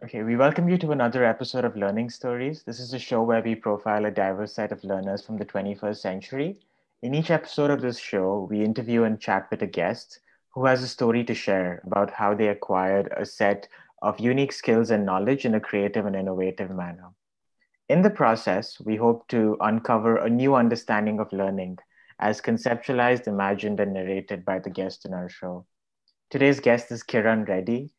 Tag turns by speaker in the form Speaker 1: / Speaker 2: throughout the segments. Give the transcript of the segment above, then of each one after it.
Speaker 1: Okay, we welcome you to another episode of Learning Stories. This is a show where we profile a diverse set of learners from the 21st century. In each episode of this show, we interview and chat with a guest who has a story to share about how they acquired a set of unique skills and knowledge in a creative and innovative manner. In the process, we hope to uncover a new understanding of learning as conceptualized, imagined, and narrated by the guest in our show. Today's guest is Kiran Reddy.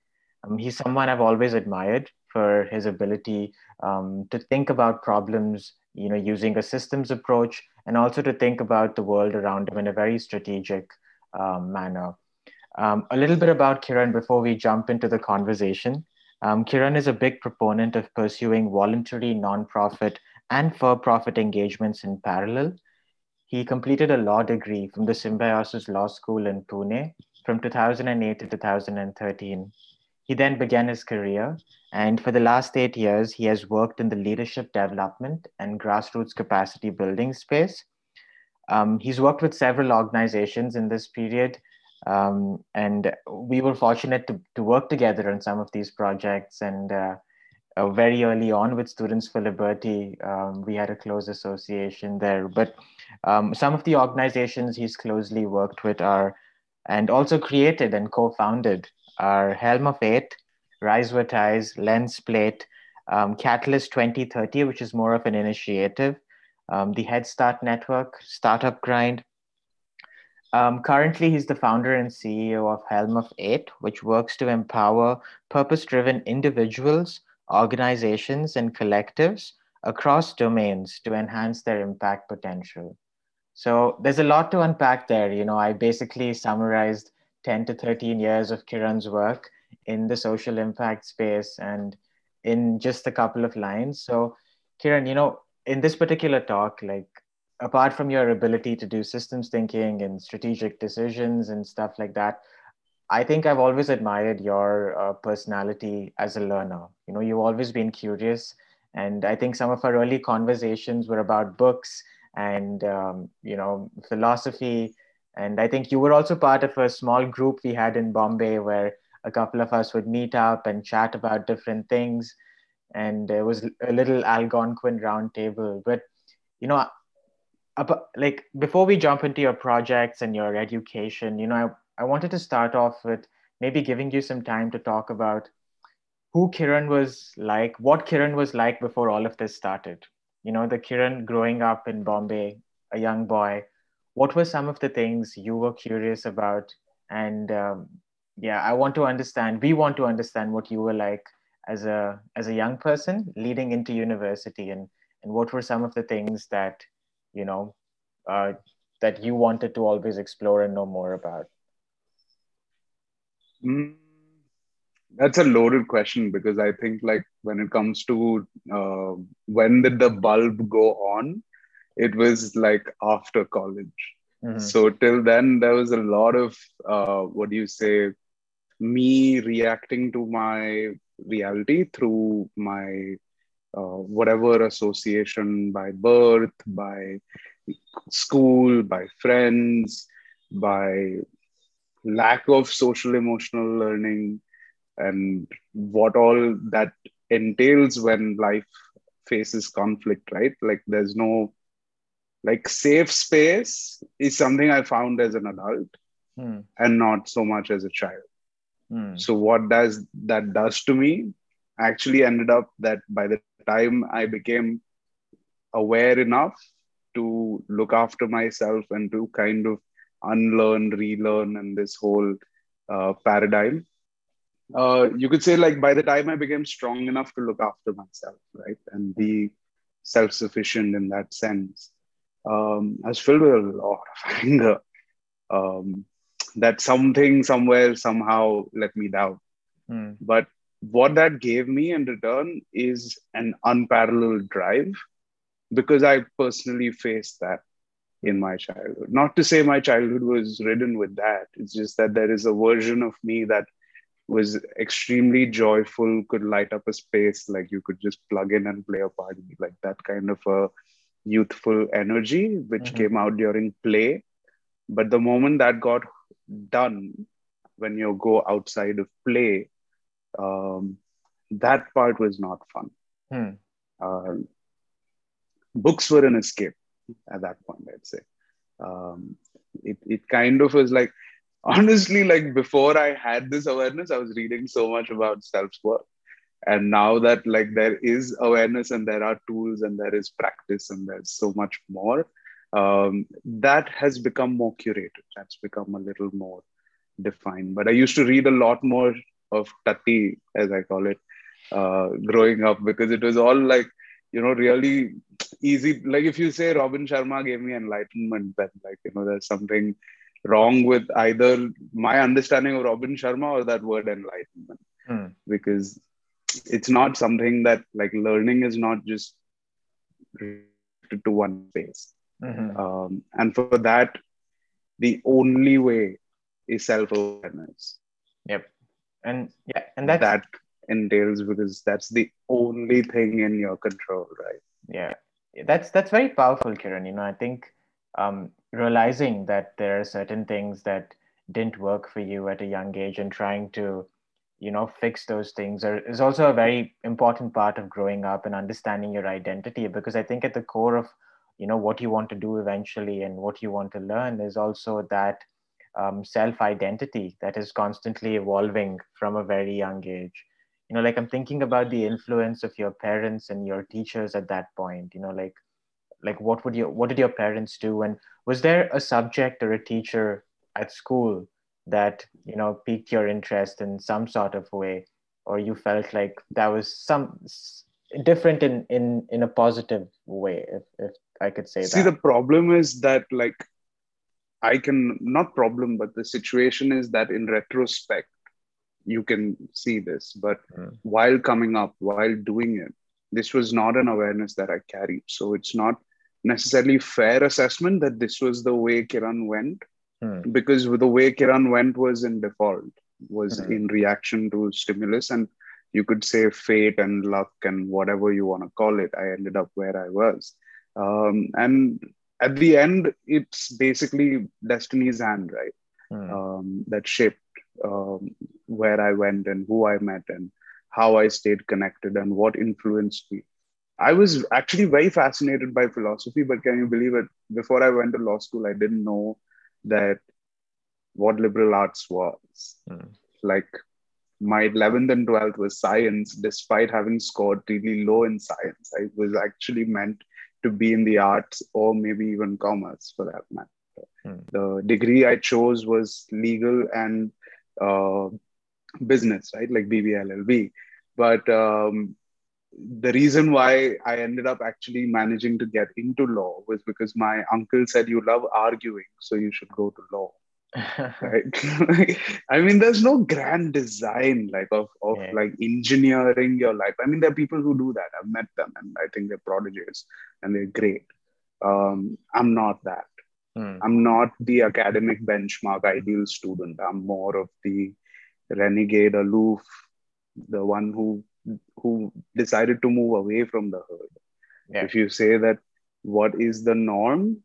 Speaker 1: Um, he's someone I've always admired for his ability um, to think about problems, you know, using a systems approach, and also to think about the world around him in a very strategic um, manner. Um, a little bit about Kiran before we jump into the conversation. Um, Kiran is a big proponent of pursuing voluntary, nonprofit, and for profit engagements in parallel. He completed a law degree from the Symbiosis Law School in Pune from 2008 to 2013. He then began his career, and for the last eight years, he has worked in the leadership development and grassroots capacity building space. Um, he's worked with several organizations in this period, um, and we were fortunate to, to work together on some of these projects. And uh, uh, very early on with Students for Liberty, um, we had a close association there. But um, some of the organizations he's closely worked with are and also created and co founded are Helm of Eight, Rise Rise, Lens Plate, um, Catalyst 2030, which is more of an initiative, um, the Head Start Network, Startup Grind. Um, currently, he's the founder and CEO of Helm of Eight, which works to empower purpose driven individuals, organizations, and collectives across domains to enhance their impact potential. So there's a lot to unpack there. You know, I basically summarized 10 to 13 years of Kiran's work in the social impact space and in just a couple of lines. So, Kiran, you know, in this particular talk, like apart from your ability to do systems thinking and strategic decisions and stuff like that, I think I've always admired your uh, personality as a learner. You know, you've always been curious. And I think some of our early conversations were about books and, um, you know, philosophy and I think you were also part of a small group we had in Bombay where a couple of us would meet up and chat about different things. And there was a little Algonquin roundtable. But, you know, like before we jump into your projects and your education, you know, I, I wanted to start off with maybe giving you some time to talk about who Kiran was like, what Kiran was like before all of this started. You know, the Kiran growing up in Bombay, a young boy what were some of the things you were curious about? And um, yeah i want to understand we want to understand what you were like as a as a young person leading into university and and what were some of the things that you know uh, that you wanted to always explore and know more about?
Speaker 2: Mm, that's a loaded question because i think like when it comes to uh, when did the bulb go on it was like after college. Mm-hmm. So till then, there was a lot of uh, what do you say, me reacting to my reality through my uh, whatever association by birth, by school, by friends, by lack of social emotional learning, and what all that entails when life faces conflict, right? Like there's no like safe space is something i found as an adult hmm. and not so much as a child hmm. so what does that does to me actually ended up that by the time i became aware enough to look after myself and to kind of unlearn relearn and this whole uh, paradigm uh, you could say like by the time i became strong enough to look after myself right and be self-sufficient in that sense um, I was filled with a lot of anger um, that something somewhere somehow let me down. Mm. But what that gave me in return is an unparalleled drive because I personally faced that in my childhood. Not to say my childhood was ridden with that, it's just that there is a version of me that was extremely joyful, could light up a space like you could just plug in and play a party, like that kind of a youthful energy, which mm-hmm. came out during play. But the moment that got done, when you go outside of play, um, that part was not fun.
Speaker 1: Hmm.
Speaker 2: Uh, books were an escape at that point, I'd say. Um, it, it kind of was like, honestly, like before I had this awareness, I was reading so much about self worth. And now that like there is awareness and there are tools and there is practice and there's so much more, um, that has become more curated. That's become a little more defined. But I used to read a lot more of Tati, as I call it, uh, growing up because it was all like, you know, really easy. Like if you say Robin Sharma gave me enlightenment, then like, you know, there's something wrong with either my understanding of Robin Sharma or that word enlightenment.
Speaker 1: Hmm.
Speaker 2: Because it's not something that like learning is not just to one space.
Speaker 1: Mhm.
Speaker 2: um, and for that the only way is self-awareness.
Speaker 1: Yep. And yeah, and that's
Speaker 2: that entails because that's the only thing in your control right?
Speaker 1: Yeah. That's that's very powerful kiran. You know i think um, realizing that there are certain things that didn't work for you at a young age and trying to you know fix those things are, is also a very important part of growing up and understanding your identity because i think at the core of you know what you want to do eventually and what you want to learn is also that um, self identity that is constantly evolving from a very young age. You know like i'm thinking about the influence of your parents and your teachers at that point you know like like what would you what did your parents do? And was there a subject or a teacher at school that you know piqued your interest in some sort of way or you felt like that was some different in in in a positive way if if i could say
Speaker 2: see
Speaker 1: that
Speaker 2: the problem is that like i can not problem but the situation is that in retrospect you can see this but
Speaker 1: Mm.
Speaker 2: while coming up while doing it this was not an awareness that i carried so it's not necessarily fair assessment that this was the way kiran went
Speaker 1: Hmm.
Speaker 2: because the way kiran went was in default was
Speaker 1: Hmm.
Speaker 2: in reaction to stimulus and you could say fate and luck and whatever you want to call it i ended up where i was um, and at the end it's basically destiny's hand right
Speaker 1: Hmm.
Speaker 2: um, that shaped um, where I went and who I met and how I stayed connected and what influenced me. I was actually very fascinated by philosophy, but can you believe it? Before I went to law school, I didn't know that what liberal arts was.
Speaker 1: Hmm.
Speaker 2: Like my 11th and 12th was science, despite having scored really low in science. I was actually meant to be in the arts or maybe even commerce for that matter
Speaker 1: Hmm.
Speaker 2: the degree I chose was legal and uh, business, right? Like BBLLB. But um, the reason why I ended up actually managing to get into law was because my uncle said, You love arguing, so you should go to law. Right. I mean, there's no grand design like of, of
Speaker 1: Yeah.
Speaker 2: like engineering your life. I mean, there are people who do that. I've met them and I think they're prodigies and they're great. Um, I'm not that.
Speaker 1: Hmm.
Speaker 2: I'm not the academic benchmark ideal student. I'm more of the renegade, aloof, the one who who decided to move away from the herd.
Speaker 1: Yeah.
Speaker 2: If you say that what is the norm,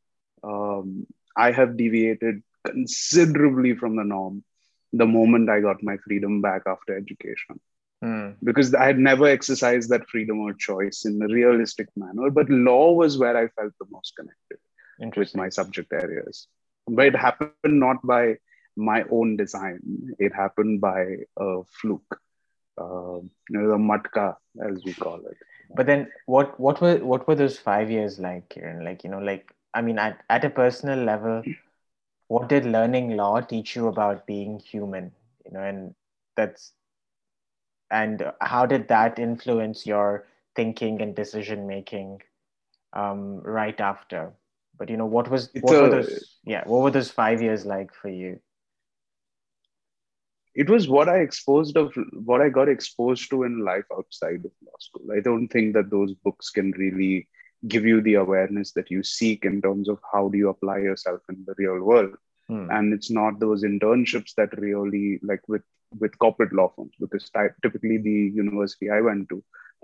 Speaker 2: um, I have deviated considerably from the norm the moment I got my freedom back after education
Speaker 1: Hmm.
Speaker 2: because I had never exercised that freedom or choice in a realistic manner. But law was where I felt the most connected with my subject areas. But it happened not by my own design, it happened by a fluke, uh, you know, the matka, as we call it.
Speaker 1: But then, what what were what were those five years like, Kiran? Like you know, like I mean, at at a personal level, what did learning law teach you about being human? You know, and that's and how did that influence your thinking and decision making um, right after? But you know, what was
Speaker 2: It's
Speaker 1: what were those? Yeah, what were those five years like for you?
Speaker 2: It was what I exposed of what I got exposed to in life outside of law school. I don't think that those books can really give you the awareness that you seek in terms of how do you apply yourself in the real world.
Speaker 1: Hmm.
Speaker 2: and it's not those internships that really like with with corporate law firms because ty- typically the university i went to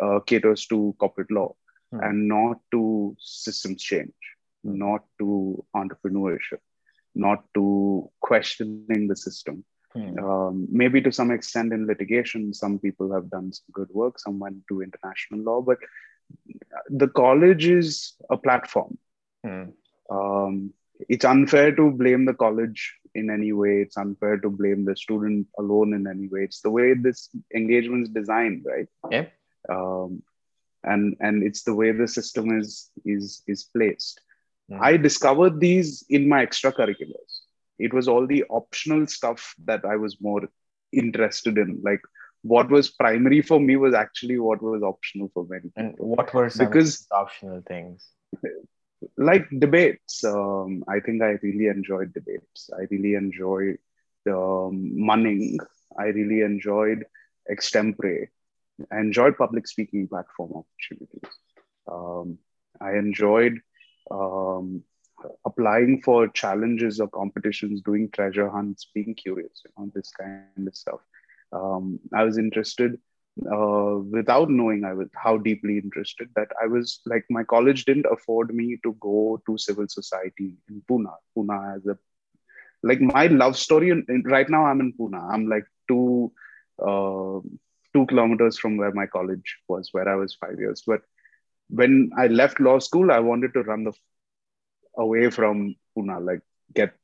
Speaker 2: uh, caters to corporate law
Speaker 1: Hmm.
Speaker 2: and not to systems change
Speaker 1: Hmm.
Speaker 2: not to entrepreneurship not to questioning the system Hmm. Um, maybe to some extent in litigation, some people have done some good work, some went to international law, but the college is a platform. Hmm. Um, it's unfair to blame the college in any way. It's unfair to blame the student alone in any way. It's the way this engagement is designed, right?
Speaker 1: Yeah.
Speaker 2: Um, and and it's the way the system is is is placed. Mm. I discovered these in my extracurriculars. It was all the optional stuff that I was more interested in. Like what was primary for me was actually what was optional for many.
Speaker 1: And what were some because optional things?
Speaker 2: like debates um, i think i really enjoyed debates i really enjoyed um, munning i really enjoyed extempore i enjoyed public speaking platform opportunities um, i enjoyed um, applying for challenges or competitions doing treasure hunts being curious you know this kind of stuff um, i was interested uh, without knowing I was how deeply interested that I was like my college didn't afford me to go to civil society in Pune. Pune as a like my love story. And right now I'm in Pune. I'm like two uh, two kilometers from where my college was, where I was five years. But when I left law school, I wanted to run the away from Pune, like get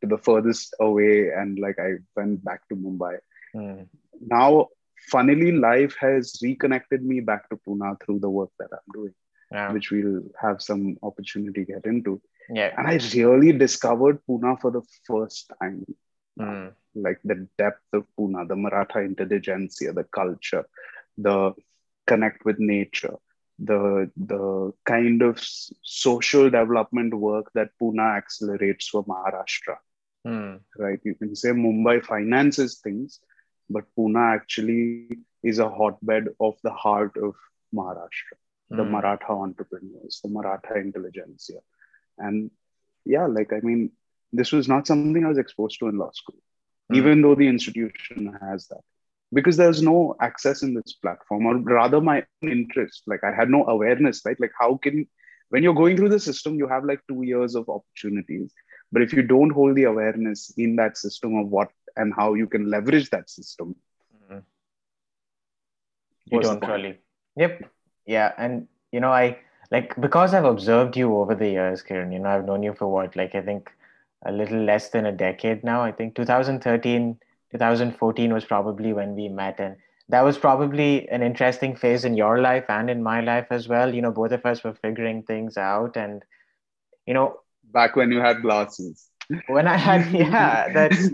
Speaker 2: to the furthest away, and like I went back to Mumbai. Mm. Now funnily, life has reconnected me back to Pune through the work that I'm doing, yeah. which we'll have some opportunity to get into.
Speaker 1: Yeah.
Speaker 2: And I really discovered Pune for the first time.
Speaker 1: Mm.
Speaker 2: Like the depth of Pune, the Maratha intelligentsia, the culture, the connect with nature, the the kind of social development work that Pune accelerates for Maharashtra.
Speaker 1: Mm.
Speaker 2: Right? You can say Mumbai finances things, but Pune actually is a hotbed of the heart of Maharashtra, mm. the hmm. Maratha entrepreneurs, the Maratha intelligentsia. And yeah, like, I mean, this was not something I was exposed to in law school, mm. even though the institution has that. Because there's no access in this platform, or rather, my interest. Like, I had no awareness, right? Like, how can, when you're going through the system, you have like two years of opportunities. But if you don't hold the awareness in that system of what and how you can leverage that system.
Speaker 1: Mm-hmm. You don't really. Yep. Yeah. And, you know, I like, because I've observed you over the years, Kiran, you know, I've known you for what, like, I think a little less than a decade now. I think 2013, 2014 was probably when we met. And that was probably an interesting phase in your life and in my life as well. You know, both of us were figuring things out. And, you know,
Speaker 2: back when you had glasses.
Speaker 1: When I had, yeah, that's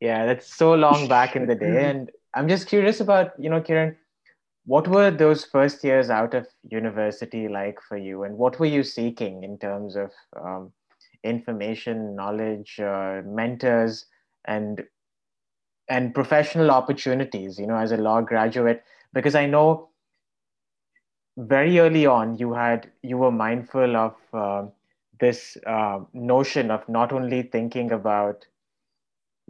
Speaker 1: yeah, that's so long back in the day. And I'm just curious about, you know, Kiran, what were those first years out of university like for you? And what were you seeking in terms of um, information, knowledge, uh, mentors, and and professional opportunities, you know, as a law graduate? Because I know very early on you had you were mindful of uh, this uh, notion of not only thinking about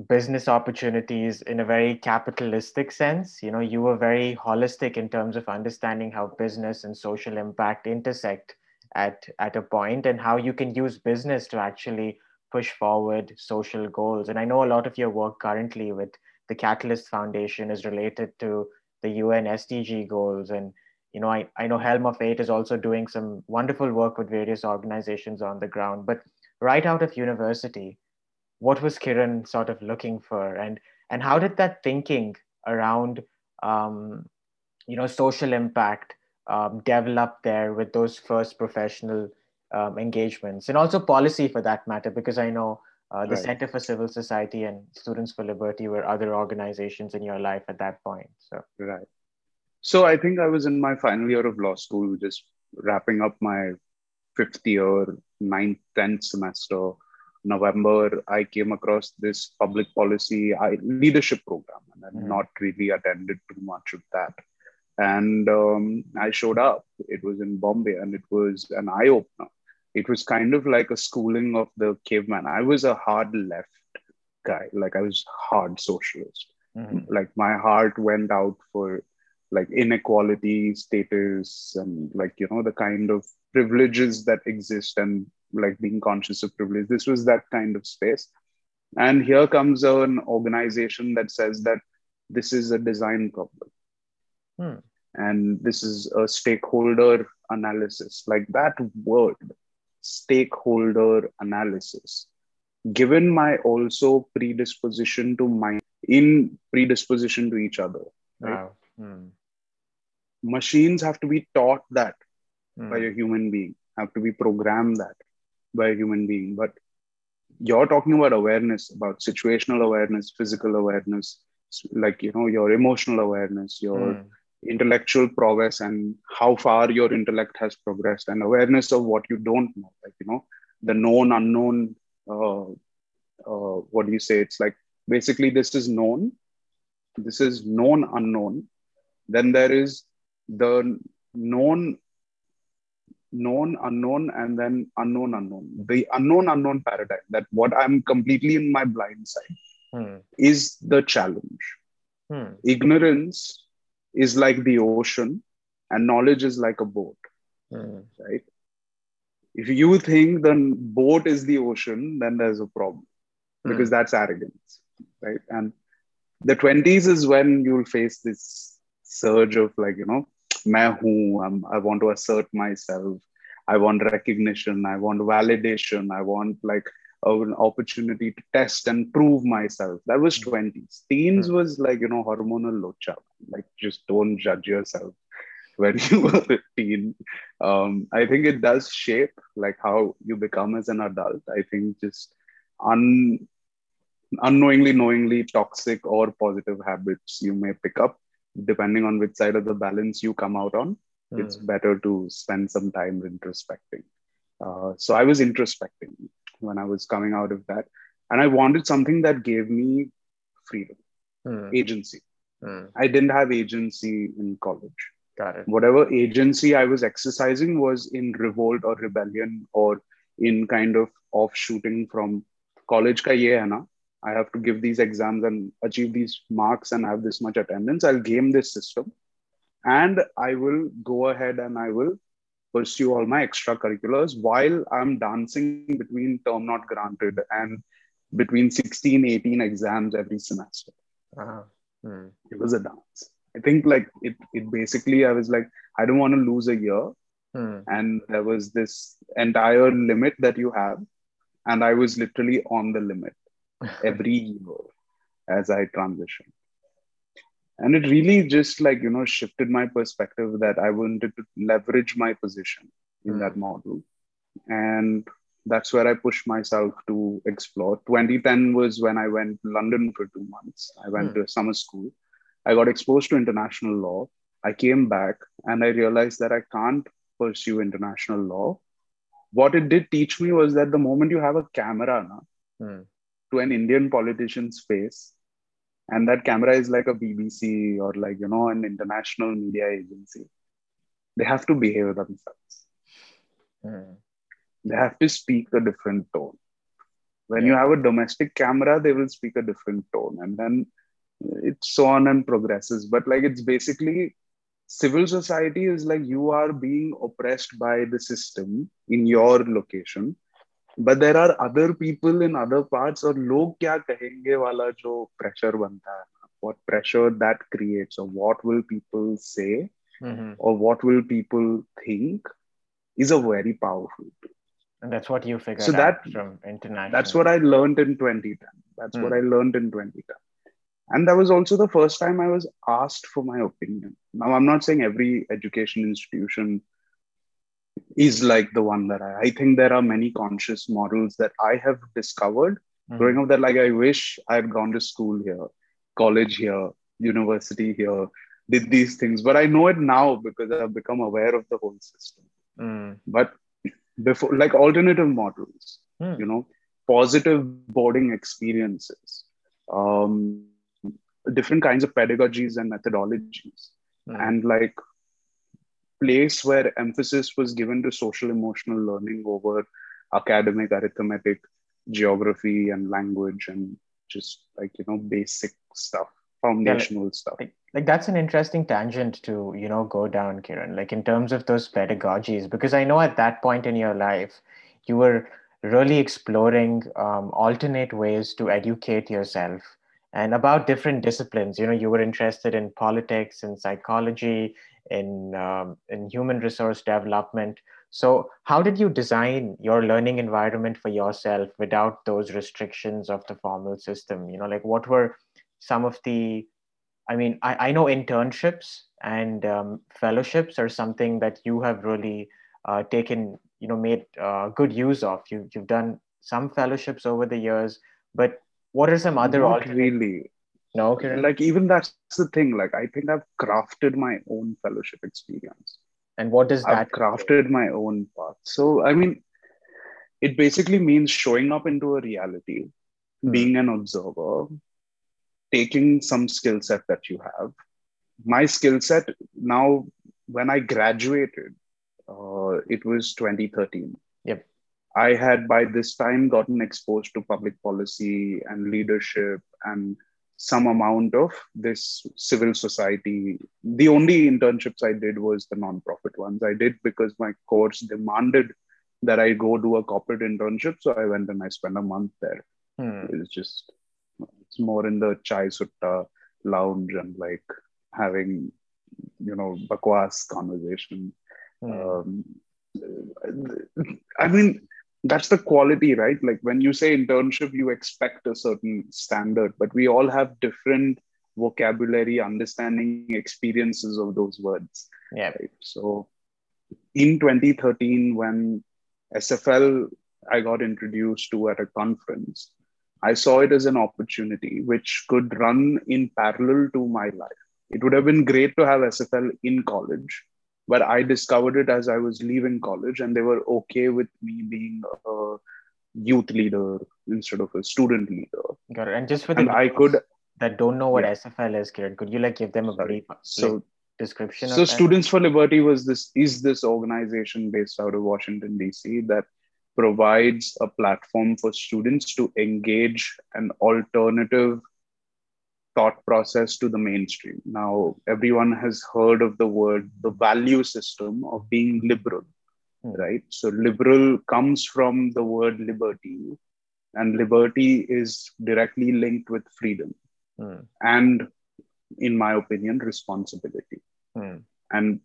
Speaker 1: business opportunities in a very capitalistic sense. You know, you were very holistic in terms of understanding how business and social impact intersect at, at a point and how you can use business to actually push forward social goals. And I know a lot of your work currently with the Catalyst Foundation is related to the UN SDG goals. And, you know, I, I know Helm of Eight is also doing some wonderful work with various organizations on the ground. But right out of university, what was Kiran sort of looking for, and and how did that thinking around um, you know social impact um, develop there with those first professional um, engagements, and also policy for that matter, because I know. Uh, the right. Center for Civil Society and Students for Liberty were other organizations in your life at that point. So
Speaker 2: right. So I think I was in my final year of law school, just wrapping up my fifth year, ninth, tenth semester, November, I came across this public policy leadership program, and i mm. not really attended too much of that. And um, I showed up. It was in Bombay, and it was an eye opener. It was kind of like a schooling of the caveman. I was a hard left guy, like I was hard socialist. Mm-hmm. Like my heart went out for like inequality, status, and like you know the kind of privileges that exist and like being conscious of privilege. This was that kind of space. And here comes an organization that says that this is a design problem.
Speaker 1: Hmm.
Speaker 2: And this is a stakeholder analysis. Like that word, stakeholder analysis. Given my also predisposition to mind in predisposition to each other. Right?
Speaker 1: Wow. Hmm.
Speaker 2: Machines have to be taught that
Speaker 1: Hmm.
Speaker 2: by a human being, have to be programmed that by a human being. But you're talking about awareness, about situational awareness, physical awareness, like you know, your emotional awareness, your
Speaker 1: Hmm.
Speaker 2: Intellectual prowess, and how far your intellect has progressed, and awareness of what you don't know, like you know, the known unknown. Uh, uh, what do you say? It's like basically this is known, this is known unknown. Then there is the known known unknown and then unknown unknown the unknown unknown paradigm that what i'm completely in my blind side
Speaker 1: Hmm.
Speaker 2: is the challenge
Speaker 1: Hmm.
Speaker 2: ignorance is like the ocean and knowledge is like a boat
Speaker 1: Hmm.
Speaker 2: right? If you think the boat is the ocean then there's a problem because that's arrogance right? And the 20s is when you'll face this surge of like you know main hu, i want to assert myself. I want recognition. I want validation. I want like an opportunity to test and prove myself. That was 20s teens
Speaker 1: Hmm.
Speaker 2: was like you know hormonal locha like just don't judge yourself when you were a teen um, i think it does shape like how you become as an adult. I think just un unknowingly knowingly toxic or positive habits you may pick up. Depending on which side of the balance you come out on it's
Speaker 1: Hmm.
Speaker 2: better to spend some time introspecting. Uh, so i was introspecting when i was coming out of that and i wanted something that gave me freedom
Speaker 1: Hmm.
Speaker 2: agency
Speaker 1: Hmm.
Speaker 2: i didn't have agency in college
Speaker 1: Got it.
Speaker 2: whatever agency I was exercising was in revolt or rebellion or in kind of offshooting from college ka ye hai na. I have to give these exams and achieve these marks and have this much attendance. I'll game this system and I will go ahead and I will pursue all my extracurriculars while I'm dancing between term not granted and between 16, 18 exams every semester
Speaker 1: Uh-huh. Hmm.
Speaker 2: it was a dance. I think like it, it basically, I was like, I don't want to lose a year.
Speaker 1: Hmm.
Speaker 2: And there was this entire limit that you have. And I was literally on the limit every year as I transitioned. And it really just like, you know, shifted my perspective that I wanted to leverage my position in
Speaker 1: Hmm.
Speaker 2: that model. And that's where I pushed myself to explore. 2010 was when I went to London for two months. I went
Speaker 1: Hmm.
Speaker 2: to summer school. I got exposed to international law. I came back and I realized that I can't pursue international law. What it did teach me was that the moment you have a camera na,
Speaker 1: Hmm.
Speaker 2: to an Indian politician's face, and that camera is like a BBC or like, you know, an international media agency, they have to behave themselves
Speaker 1: Hmm.
Speaker 2: they have to speak a different tone. When
Speaker 1: Yeah.
Speaker 2: you have a domestic camera, they will speak a different tone, and then it's so on and progresses. But like it's basically civil society is like you are being oppressed by the system in your location, but there are other people in other parts. और लोग क्या कहेंगे वाला जो pressure बनता है, what pressure that creates, or what will people say,
Speaker 1: Mhm.
Speaker 2: or what will people think, is a very powerful tool.
Speaker 1: And that's what you figured
Speaker 2: So that-
Speaker 1: out from international.
Speaker 2: That's what I learned in 2010. That's what
Speaker 1: Hmm.
Speaker 2: I learned in 2010. And that was also the first time I was asked for my opinion. Now, I'm not saying every education institution is like the one that I, I think there are many conscious models that I have discovered
Speaker 1: Mhm.
Speaker 2: growing up that like I wish I had gone to school here, college here, university here, did these things. But I know it now because I've become aware of the whole system.
Speaker 1: Mm.
Speaker 2: But before, like alternative models,
Speaker 1: Hmm.
Speaker 2: you know, positive boarding experiences, um, different kinds of pedagogies and methodologies,
Speaker 1: Mm.
Speaker 2: and like place where emphasis was given to social emotional learning over academic arithmetic, geography, and language, and just like you know basic stuff, foundational stuff.
Speaker 1: like, like that's an interesting tangent to you know go down kiran like in terms of those pedagogies because i know at that point in your life you were really exploring um, alternate ways to educate yourself and about different disciplines. You know, you were interested in politics and psychology, in um, in human resource development. So, how did you design your learning environment for yourself without those restrictions of the formal system? You know, like what were some of the I mean, I, I know internships and um, fellowships are something that you have really uh, taken, you know, made uh, good use of. You, you've done some fellowships over the years, but what are some other
Speaker 2: Not really.
Speaker 1: No, Kiran?
Speaker 2: Like even that's the thing. Like I think I've crafted my own fellowship experience.
Speaker 1: And what does that?
Speaker 2: I've crafted my own path. So I mean, it basically means showing up into a reality, hmm. being an observer, taking some skill set that you have. My skill set now, when I graduated, uh, it was 2013.
Speaker 1: Yep.
Speaker 2: I had by this time gotten exposed to public policy and leadership and some amount of this civil society. The only internships I did was the nonprofit ones. I did because my course demanded that I go do a corporate internship. So I went and I spent a month there.
Speaker 1: Hmm.
Speaker 2: It's just, it's more in the chai sutta lounge and like having, you know, bakwas conversation. Hmm. Um, I mean, that's the quality right? Like when you say internship you expect a certain standard but we all have different vocabulary understanding experiences of those words
Speaker 1: yeah.
Speaker 2: right? so in 2013 when sfl i got introduced to at a conference i saw it as an opportunity which could run in parallel to my life. It would have been great to have sfl in college but I discovered it as I was leaving college, and they were okay with me being a youth leader instead of a student leader.
Speaker 1: Got it. And just for the
Speaker 2: I could
Speaker 1: that don't know what yeah. SFL is, Kiran, could you like give them a Sorry. brief
Speaker 2: so
Speaker 1: like, description?
Speaker 2: So Students for Liberty was this is this organization based out of Washington DC that provides a platform for students to engage an alternative thought process to the mainstream. Now, everyone has heard of the word, the value system of being liberal, mm. right? So, liberal comes from the word liberty, and liberty is directly linked with freedom.
Speaker 1: Mm.
Speaker 2: And, in my opinion, responsibility.
Speaker 1: Mm.
Speaker 2: And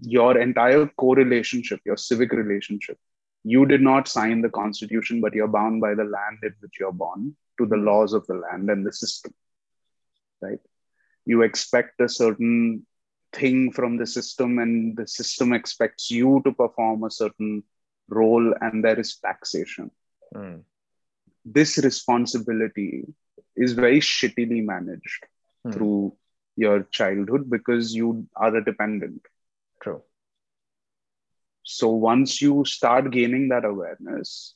Speaker 2: your entire co relationship, your civic relationship, you did not sign the constitution, but you're bound by the land in which you're born to the hmm. laws of the land and the system right? You expect a certain thing from the system, and the system expects you to perform a certain role, and there is taxation.
Speaker 1: Mm.
Speaker 2: This responsibility is very shittily managed mm. through your childhood because you are a dependent.
Speaker 1: True.
Speaker 2: So once you start gaining that awareness,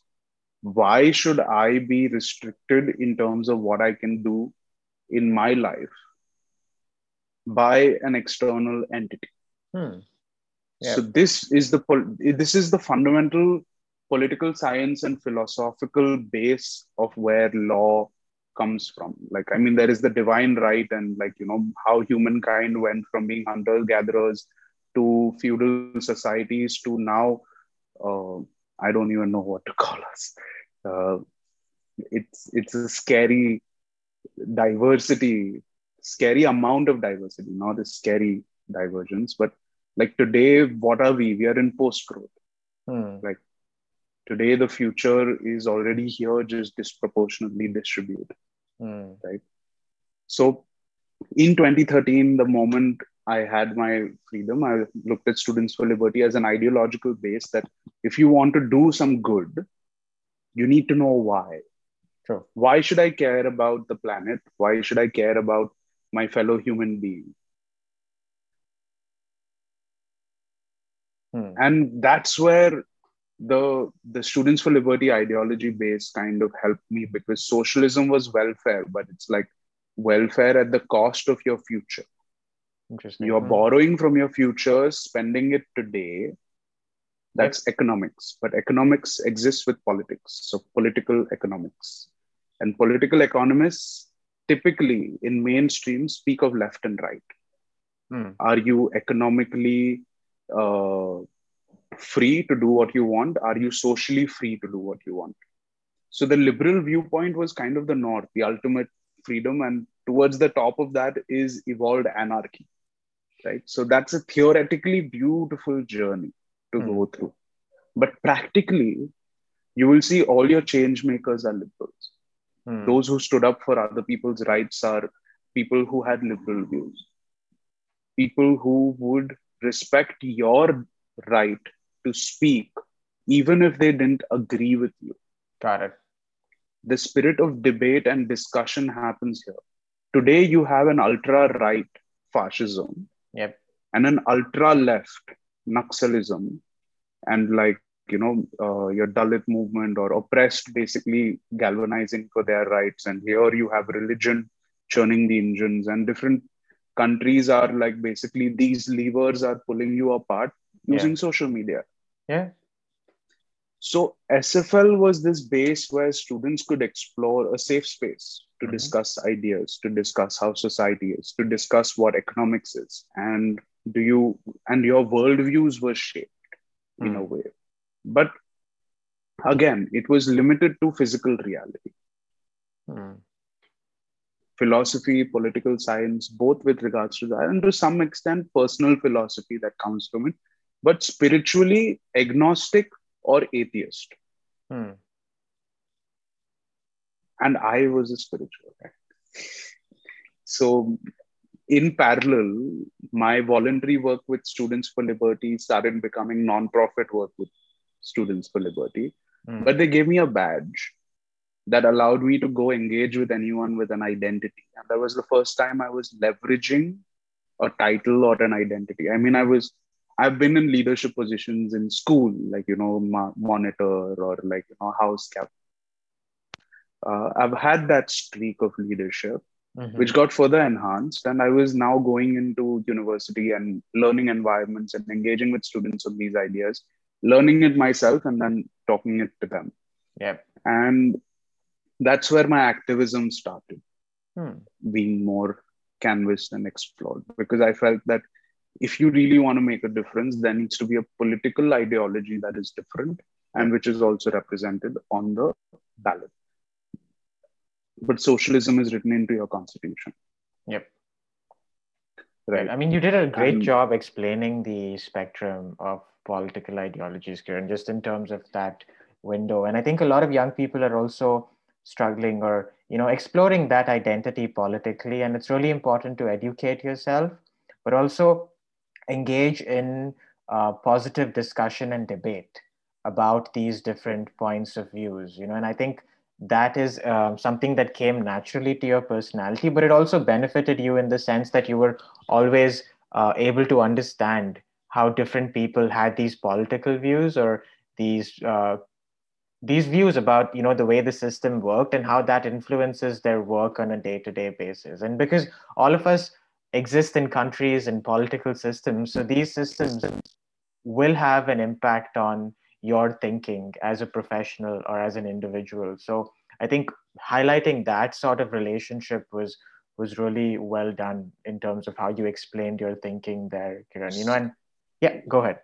Speaker 2: why should I be restricted in terms of what I can do in my life by an external entity.
Speaker 1: Hmm.
Speaker 2: Yeah. So this is the this is the fundamental political science and philosophical base of where law comes from. Like I mean, there is the divine right, and like you know how humankind went from being hunter gatherers to feudal societies to now. Uh, I don't even know what to call us. Uh, it's it's a scary diversity, scary amount of diversity, not a scary divergence, but like today, what are we? We are in post growth.
Speaker 1: Hmm.
Speaker 2: Like today, the future is already here, just disproportionately distributed.
Speaker 1: Hmm.
Speaker 2: Right. So in 2013, the moment I had my freedom, I looked at Students for Liberty as an ideological base that if you want to do some good, you need to know why.
Speaker 1: True.
Speaker 2: Why should I care about the planet? Why should I care about my fellow human being?
Speaker 1: Hmm.
Speaker 2: And that's where the the Students for Liberty ideology base kind of helped me because socialism was welfare, but it's like welfare at the cost of your future.
Speaker 1: Interesting.
Speaker 2: You're
Speaker 1: hmm.
Speaker 2: borrowing from your future, spending it today. That's economics, but economics exists with politics. So political economics. And political economists typically in mainstream speak of left and right.
Speaker 1: Hmm.
Speaker 2: Are you economically uh, free to do what you want? Are you socially free to do what you want? So the liberal viewpoint was kind of the north, the ultimate freedom. And towards the top of that is evolved anarchy. Right. So that's a theoretically beautiful journey to mm. go through. But practically, you will see all your change makers are liberals. Mm. Those who stood up for other people's rights are people who had liberal views, people who would respect your right to speak, even if they didn't agree with you.
Speaker 1: Got it.
Speaker 2: The spirit of debate and discussion happens here. Today, you have an ultra right fascism
Speaker 1: yep.
Speaker 2: and an ultra left Naxalism, and like you know, uh, your Dalit movement or oppressed basically galvanizing for their rights. And here you have religion churning the engines, and different countries are like basically these levers are pulling you apart using
Speaker 1: yeah.
Speaker 2: social media.
Speaker 1: Yeah.
Speaker 2: So SFL was this base where students could explore a safe space to mm-hmm. discuss ideas, to discuss how society is, to discuss what economics is, and do you and your worldviews were shaped mm-hmm. in a mm. way. But again, it was limited to physical reality.
Speaker 1: Mm-hmm.
Speaker 2: Philosophy, political science, both with regards to that, and to some extent, personal philosophy that comes from it but spiritually agnostic or atheist.
Speaker 1: Hmm.
Speaker 2: And I was a spiritual guy. So, in parallel, my voluntary work with Students for Liberty started becoming non-profit work with Students for Liberty.
Speaker 1: Hmm.
Speaker 2: But they gave me a badge that allowed me to go engage with anyone with an identity. And that was the first time I was leveraging a title or an identity. I mean, I was I've been in leadership positions in school, like you know, ma- monitor or like you know, house cap. Uh, I've had that streak of leadership,
Speaker 1: mm-hmm.
Speaker 2: which got further enhanced, and I was now going into university and learning environments and engaging with students on these ideas, learning it myself, and then talking it to them.
Speaker 1: Yep.
Speaker 2: And that's where my activism started,
Speaker 1: hmm.
Speaker 2: being more canvassed and explored, because I felt that if you really want to make a difference, there needs to be a political ideology that is different and which is also represented on the ballot. But socialism is written into your constitution.
Speaker 1: Yep.
Speaker 2: Right.
Speaker 1: I mean, you did a great and, job explaining the spectrum of political ideologies, Kiran, just in terms of that window. And I think a lot of young people are also struggling or you know exploring that identity politically and it's really important to educate yourself but also engage in uh, positive discussion and debate about these different points of views you know and i think that is um, something that came naturally to your personality but it also benefited you in the sense that you were always uh, able to understand how different people had these political views or these uh, these views about you know the way the system worked and how that influences their work on a day-to-day basis and because all of us exist in countries and political systems. So these systems will have an impact on your thinking as a professional or as an individual. So I think highlighting that sort of relationship was was really well done in terms of how you explained your thinking there, Kiran. You know, and yeah, go ahead.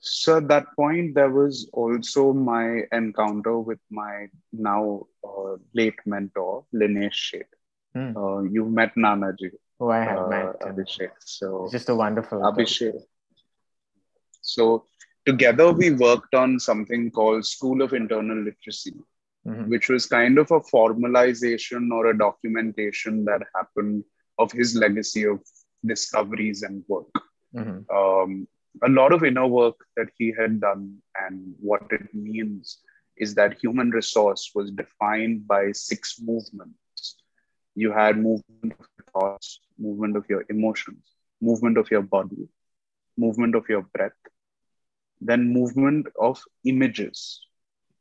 Speaker 2: So at that point, there was also my encounter with my now uh, late mentor, Linesh Sheth.
Speaker 1: Hmm.
Speaker 2: Uh, you met Nanaji
Speaker 1: who I had
Speaker 2: uh,
Speaker 1: met.
Speaker 2: Abhishek. So it's
Speaker 1: just a wonderful
Speaker 2: Abhishek. So together we worked on something called School of Internal Literacy,
Speaker 1: mm-hmm.
Speaker 2: which was kind of a formalization or a documentation that happened of his legacy of discoveries and work.
Speaker 1: Mm-hmm.
Speaker 2: Um, a lot of inner work that he had done and what it means is that human resource was defined by six movements you had movement of your thoughts, movement of your emotions, movement of your body, movement of your breath, then movement of images.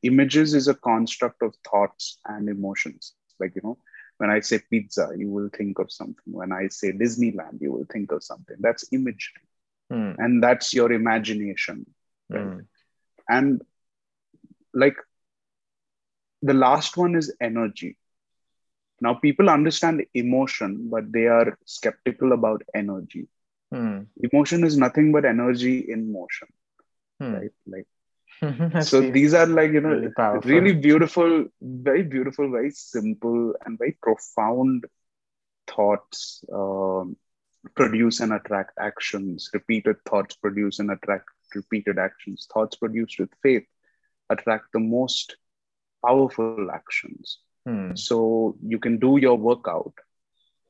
Speaker 2: Images is a construct of thoughts and emotions. Like, you know, when I say pizza, you will think of something. When I say Disneyland, you will think of something. That's imagery.
Speaker 1: Mm.
Speaker 2: And that's your imagination. Right?
Speaker 1: Mm.
Speaker 2: And like the last one is energy now, people understand emotion, but they are skeptical about energy.
Speaker 1: Hmm.
Speaker 2: Emotion is nothing but energy in motion. hmm. right like so these are like you know really, really, beautiful very beautiful very simple and very profound thoughts um, produce and attract actions. Repeated thoughts produce and attract repeated actions. Thoughts produced with faith attract the most powerful actions.
Speaker 1: Hmm.
Speaker 2: so you can do your workout.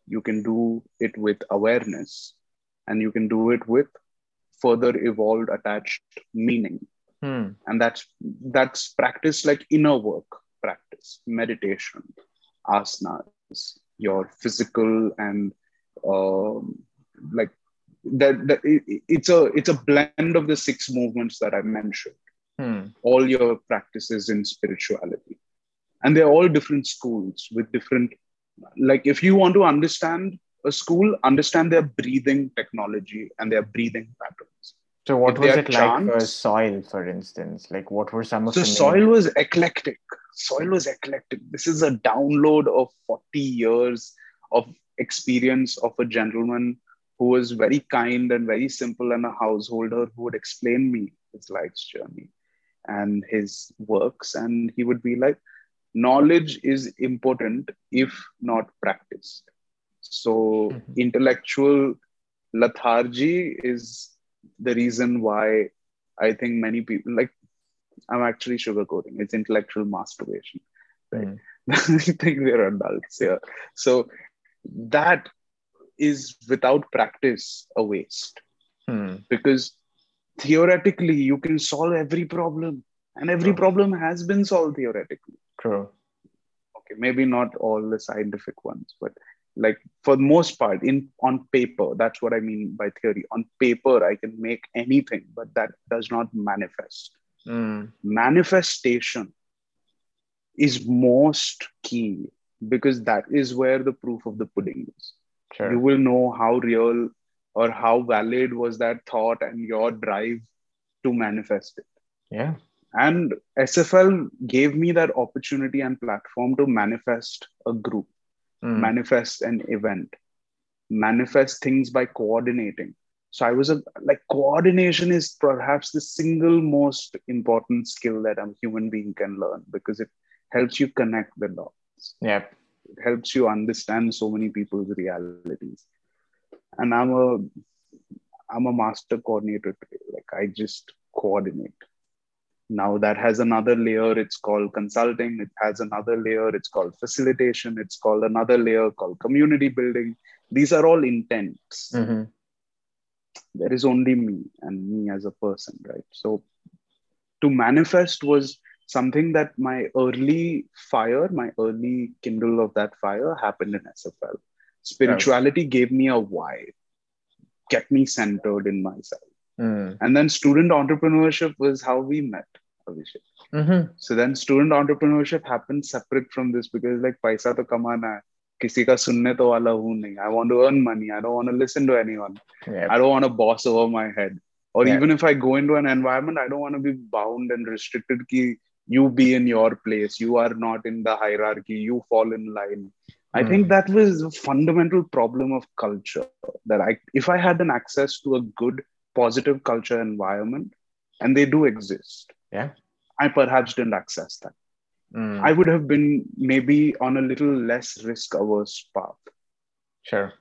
Speaker 2: You can do it with awareness. And you can do it with further evolved attached meaning.
Speaker 1: Hmm.
Speaker 2: and that's that's practice like inner work practice. Meditation asanas your physical and um, like that, that it, it's a it's a blend of the six movements that i mentioned.
Speaker 1: Hmm.
Speaker 2: all your practices in spirituality. And they're all different schools with different like if you want to understand a school understand their breathing technology and their breathing patterns.
Speaker 1: So what if was it chants, like for soil for instance? Like what were some of
Speaker 2: so
Speaker 1: the
Speaker 2: soil was eclectic. Soil was eclectic. This is a download of 40 years of experience of a gentleman who was very kind and very simple and a householder who would explain me his life's journey and his works and he would be like knowledge is important if not practiced so mm-hmm. intellectual lethargy is the reason why i think many people like i'm actually sugarcoating it's intellectual masturbation right mm. i think we're adults here so that is without practice a waste.
Speaker 1: Hmm.
Speaker 2: because theoretically you can solve every problem and every problem has been solved theoretically.
Speaker 1: True.
Speaker 2: Okay maybe not all the scientific ones but like for the most part in on paper that's what i mean by theory. On paper i can make anything but that does not manifest.
Speaker 1: Mm.
Speaker 2: manifestation is most key because that is where the proof of the pudding is.
Speaker 1: Sure.
Speaker 2: you will know how real or how valid was that thought and your drive to manifest it.
Speaker 1: Yeah.
Speaker 2: And sfl gave me that opportunity and platform to manifest a group
Speaker 1: mm.
Speaker 2: manifest an event manifest things by coordinating. So i was a like coordination is perhaps the single most important skill that a human being can learn because it helps you connect the dots
Speaker 1: yep
Speaker 2: it helps you understand so many people's realities. And i'm a i'm a master coordinator today. Like i just coordinate. Now that has another layer. It's called consulting. It has another layer. It's called facilitation. It's called another layer called community building. These are all intents.
Speaker 1: Mm-hmm.
Speaker 2: there is only me and me as a person right? So to manifest was something that my early fire my early kindle of that fire happened in sfl spirituality right. gave me a why get me centered in myself
Speaker 1: Mm.
Speaker 2: And then student entrepreneurship was how we met, Abhishek.
Speaker 1: Mm-hmm.
Speaker 2: So then student entrepreneurship happened separate from this because like paisa to kamana hai. किसी का सुनने तो वाला हूँ नहीं I want to earn money I don't want to listen to anyone
Speaker 1: yep.
Speaker 2: I don't want a boss over my head or
Speaker 1: yep.
Speaker 2: even if I go into an environment I don't want to be bound and restricted ki you be in your place you are not in the hierarchy you fall in line I think
Speaker 1: Mm.
Speaker 2: that was a fundamental problem of culture that I if I had an access to a good positive culture environment and they do exist
Speaker 1: Yeah.
Speaker 2: I perhaps didn't access that.
Speaker 1: Mm.
Speaker 2: I would have been maybe on a little less risk averse path,
Speaker 1: Sure.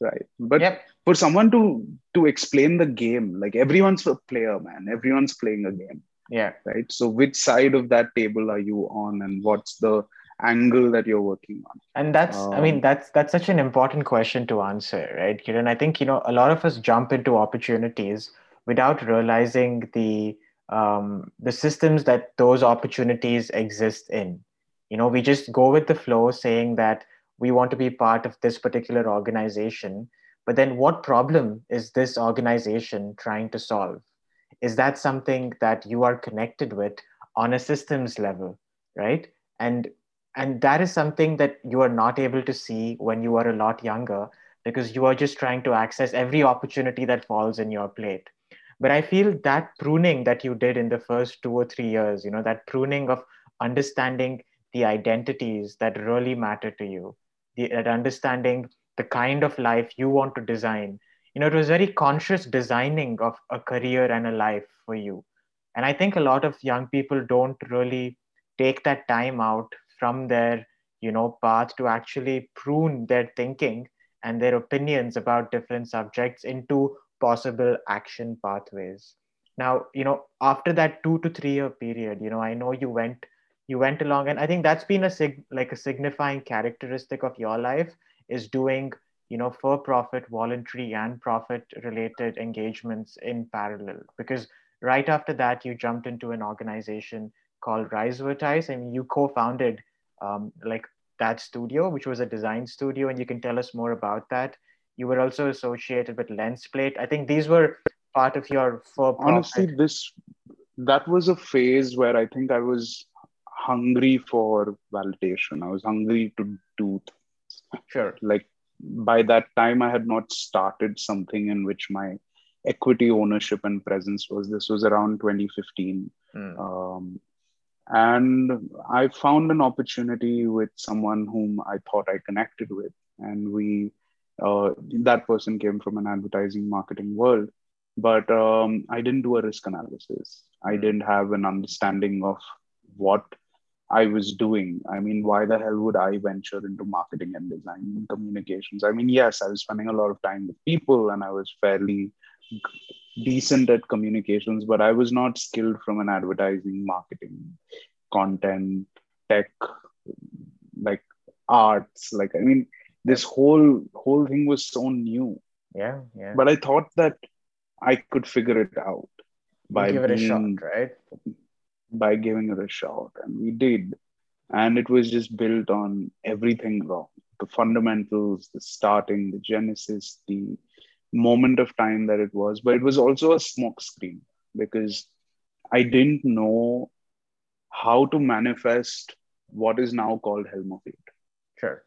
Speaker 2: right? But
Speaker 1: Yep.
Speaker 2: for someone to to explain the game, like everyone's a player, man. Everyone's playing a game,
Speaker 1: Yeah.
Speaker 2: right? So which side of that table are you on, and what's the angle that you're working on?
Speaker 1: And that's, I mean,
Speaker 2: Um,
Speaker 1: that's that's such an important question to answer, right, Kiran? I think you know a lot of us jump into opportunities without realizing the um, the systems that those opportunities exist in. You know, we just go with the flow, saying that we want to be part of this particular organization, but then what problem is this organization trying to solve? Is that something that you are connected with on a systems level, right? And and that is something that you are not able to see when you are a lot younger because you are just trying to access every opportunity that falls in your plate but i feel that pruning that you did in the first two or three years you know that pruning of understanding the identities that really matter to you the, that understanding the kind of life you want to design you know, it was very conscious designing of a career and a life for you. And I think a lot of young people don't really take that time out from their, you know, path to actually prune their thinking and their opinions about different subjects into possible action pathways. Now, you know, after that two to three year period, you know, I know you went you went along and i think that's been a sig- like a signifying characteristic of your life is doing you know for profit voluntary and profit related engagements in parallel because right after that you jumped into an organization called risevertise and you co-founded um, like that studio which was a design studio and you can tell us more about that you were also associated with lensplate i think these were part of your for
Speaker 2: honestly this that was a phase where i think i was hungry for validation. I was hungry to do things.
Speaker 1: Sure.
Speaker 2: Like by that time, I had not started something in which my equity ownership and presence was. This was around 2015. Mm. Um, and I found an opportunity with someone whom I thought I connected with. And we, uh, that person came from an advertising marketing world but um, I didn't do a risk analysis. I hmm. didn't have an understanding of what I was doing. I mean, why the hell would I venture into marketing and design and communications? I mean, yes, I was spending a lot of time with people and I was fairly decent at communications, but I was not skilled from an advertising, marketing, content, tech, like arts. Like, I mean, this whole whole thing was so new.
Speaker 1: Yeah, yeah.
Speaker 2: But I thought that I could figure it out
Speaker 1: by give it being, a shot, right?
Speaker 2: By giving it a shot. And we did. And it was just built on everything wrong the fundamentals, the starting, the genesis, the moment of time that it was. But it was also a smokescreen because I didn't know how to manifest what is now called Helm of Eight.
Speaker 1: Sure.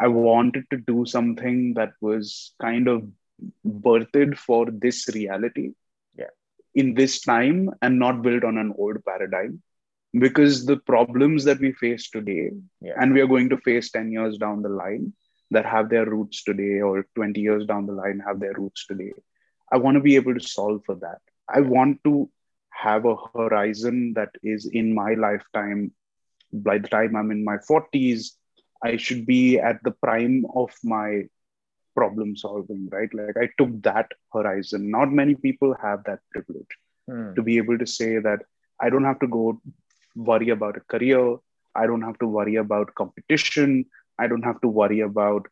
Speaker 2: I wanted to do something that was kind of birthed for this reality in this time and not built on an old paradigm. Because the problems that we face today yeah. and we are going to face 10 years down the line that have their roots today or 20 years down the line have their roots today i want to be able to solve for that. I want to have a horizon that is in my lifetime. By the time i'm in my 40s i should be at the prime of my problem solving, right? Like I took that horizon. Not many people have that privilege hmm. to be able to say that I don't have to go worry about a career. I don't have to worry about competition. I don't have to worry about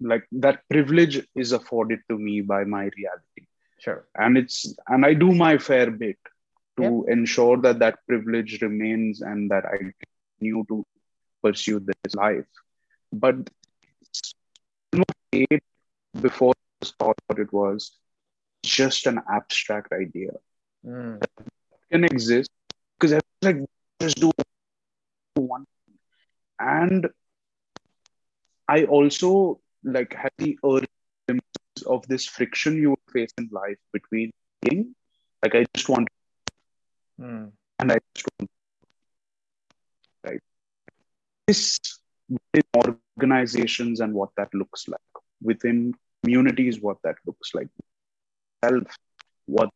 Speaker 2: like that privilege is afforded to me by my reality.
Speaker 1: Sure.
Speaker 2: And it's and I do my fair bit to yep. ensure that that privilege remains and that I continue to pursue this life. But before I thought what it was just an abstract idea
Speaker 1: mm.
Speaker 2: can exist because I like just do one and I also like had the urge of this friction you face in life between being like I just want
Speaker 1: mm.
Speaker 2: and I just want right this organizations and what that looks like within communities what that looks like self what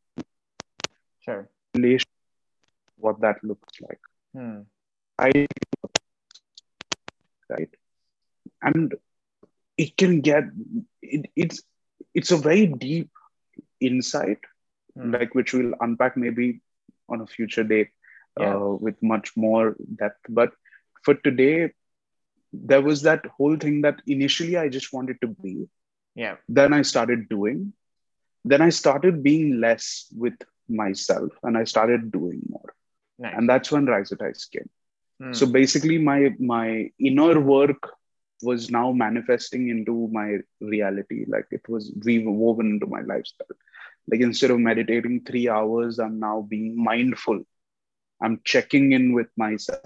Speaker 1: sure
Speaker 2: relation what that looks like
Speaker 1: hmm.
Speaker 2: i right and it can get it, it's it's a very deep insight hmm. like which we'll unpack maybe on a future date yeah. uh, with much more depth but for today there was that whole thing that initially I just wanted to be.
Speaker 1: Yeah.
Speaker 2: Then I started doing. Then I started being less with myself and I started doing more. Nice. And that's when Risevertise came. Hmm. So basically my my inner work was now manifesting into my reality. Like it was woven into my lifestyle. Like instead of meditating three hours, I'm now being mindful. I'm checking in with myself.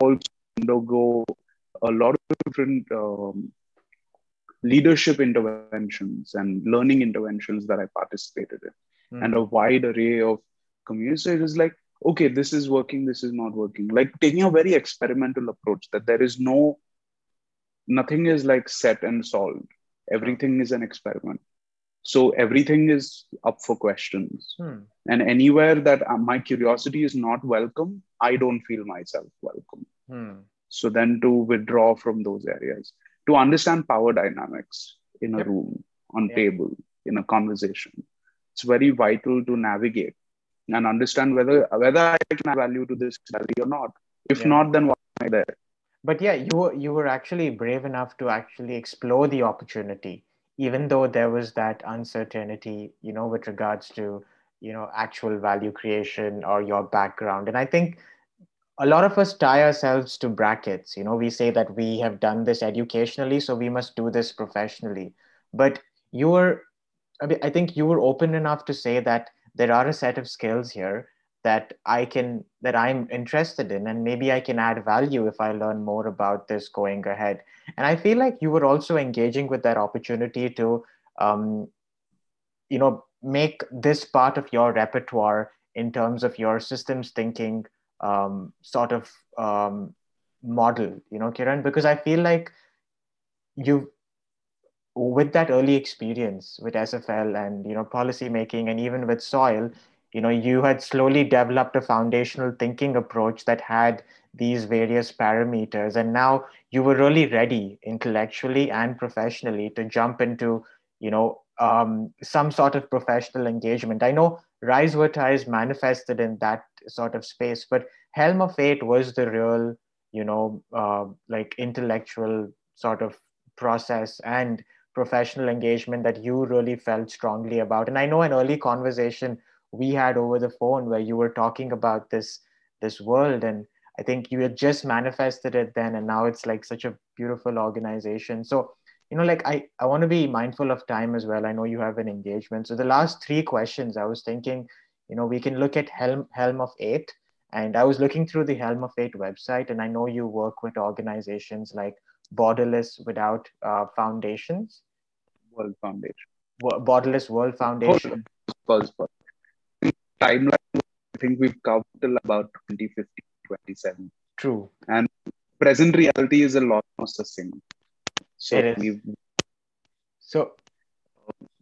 Speaker 2: Also undergo a lot of different um, leadership interventions and learning interventions that I participated in, mm. and a wide array of communities. it was like, okay, this is working, this is not working. Like taking a very experimental approach that there is no, nothing is like set and solved. Everything is an experiment. so everything is up for questions
Speaker 1: Hmm.
Speaker 2: and anywhere that uh, my curiosity is not welcome i don't feel myself welcome
Speaker 1: Hmm.
Speaker 2: So then to withdraw from those areas to understand power dynamics in a
Speaker 1: Yep.
Speaker 2: room on
Speaker 1: Yeah.
Speaker 2: table in a conversation it's very vital to navigate and understand whether whether i can add value to this study or not if
Speaker 1: Yeah.
Speaker 2: not then why am i there
Speaker 1: But yeah, you were you were actually brave enough to actually explore the opportunity, even though there was that uncertainty, you know, with regards to you know actual value creation or your background. And I think a lot of us tie ourselves to brackets. You know, we say that we have done this educationally, so we must do this professionally. But you were, I mean, I think you were open enough to say that there are a set of skills here that I can, that I'm interested in, and maybe I can add value if I learn more about this going ahead. And I feel like you were also engaging with that opportunity to, um, you know, make this part of your repertoire in terms of your systems thinking um, sort of um, model, you know, Kiran, because I feel like you, with that early experience with SFL and you know policy making and even with soil, you know, you had slowly developed a foundational thinking approach that had these various parameters, and now you were really ready intellectually and professionally to jump into, you know, um, some sort of professional engagement. I know Risevertise manifested in that sort of space, but Helm of Fate was the real, you know, uh, like intellectual sort of process and professional engagement that you really felt strongly about. And I know an early conversation we had over the phone where you were talking about this this world and I think you had just manifested it then and now it's like such a beautiful organization. So you know like i i want to be mindful of time as well i know you have an engagement so the last three questions i was thinking you know we can look at helm helm of eight. And i was looking through the helm of eight website and i know you work with organizations like borderless without uh, foundations.
Speaker 2: World foundation.
Speaker 1: Borderless world foundation.
Speaker 2: Buzz, buzz. timeline i think we've covered till about 2015 27
Speaker 1: true.
Speaker 2: And present reality is a lot more succinct. So we
Speaker 1: so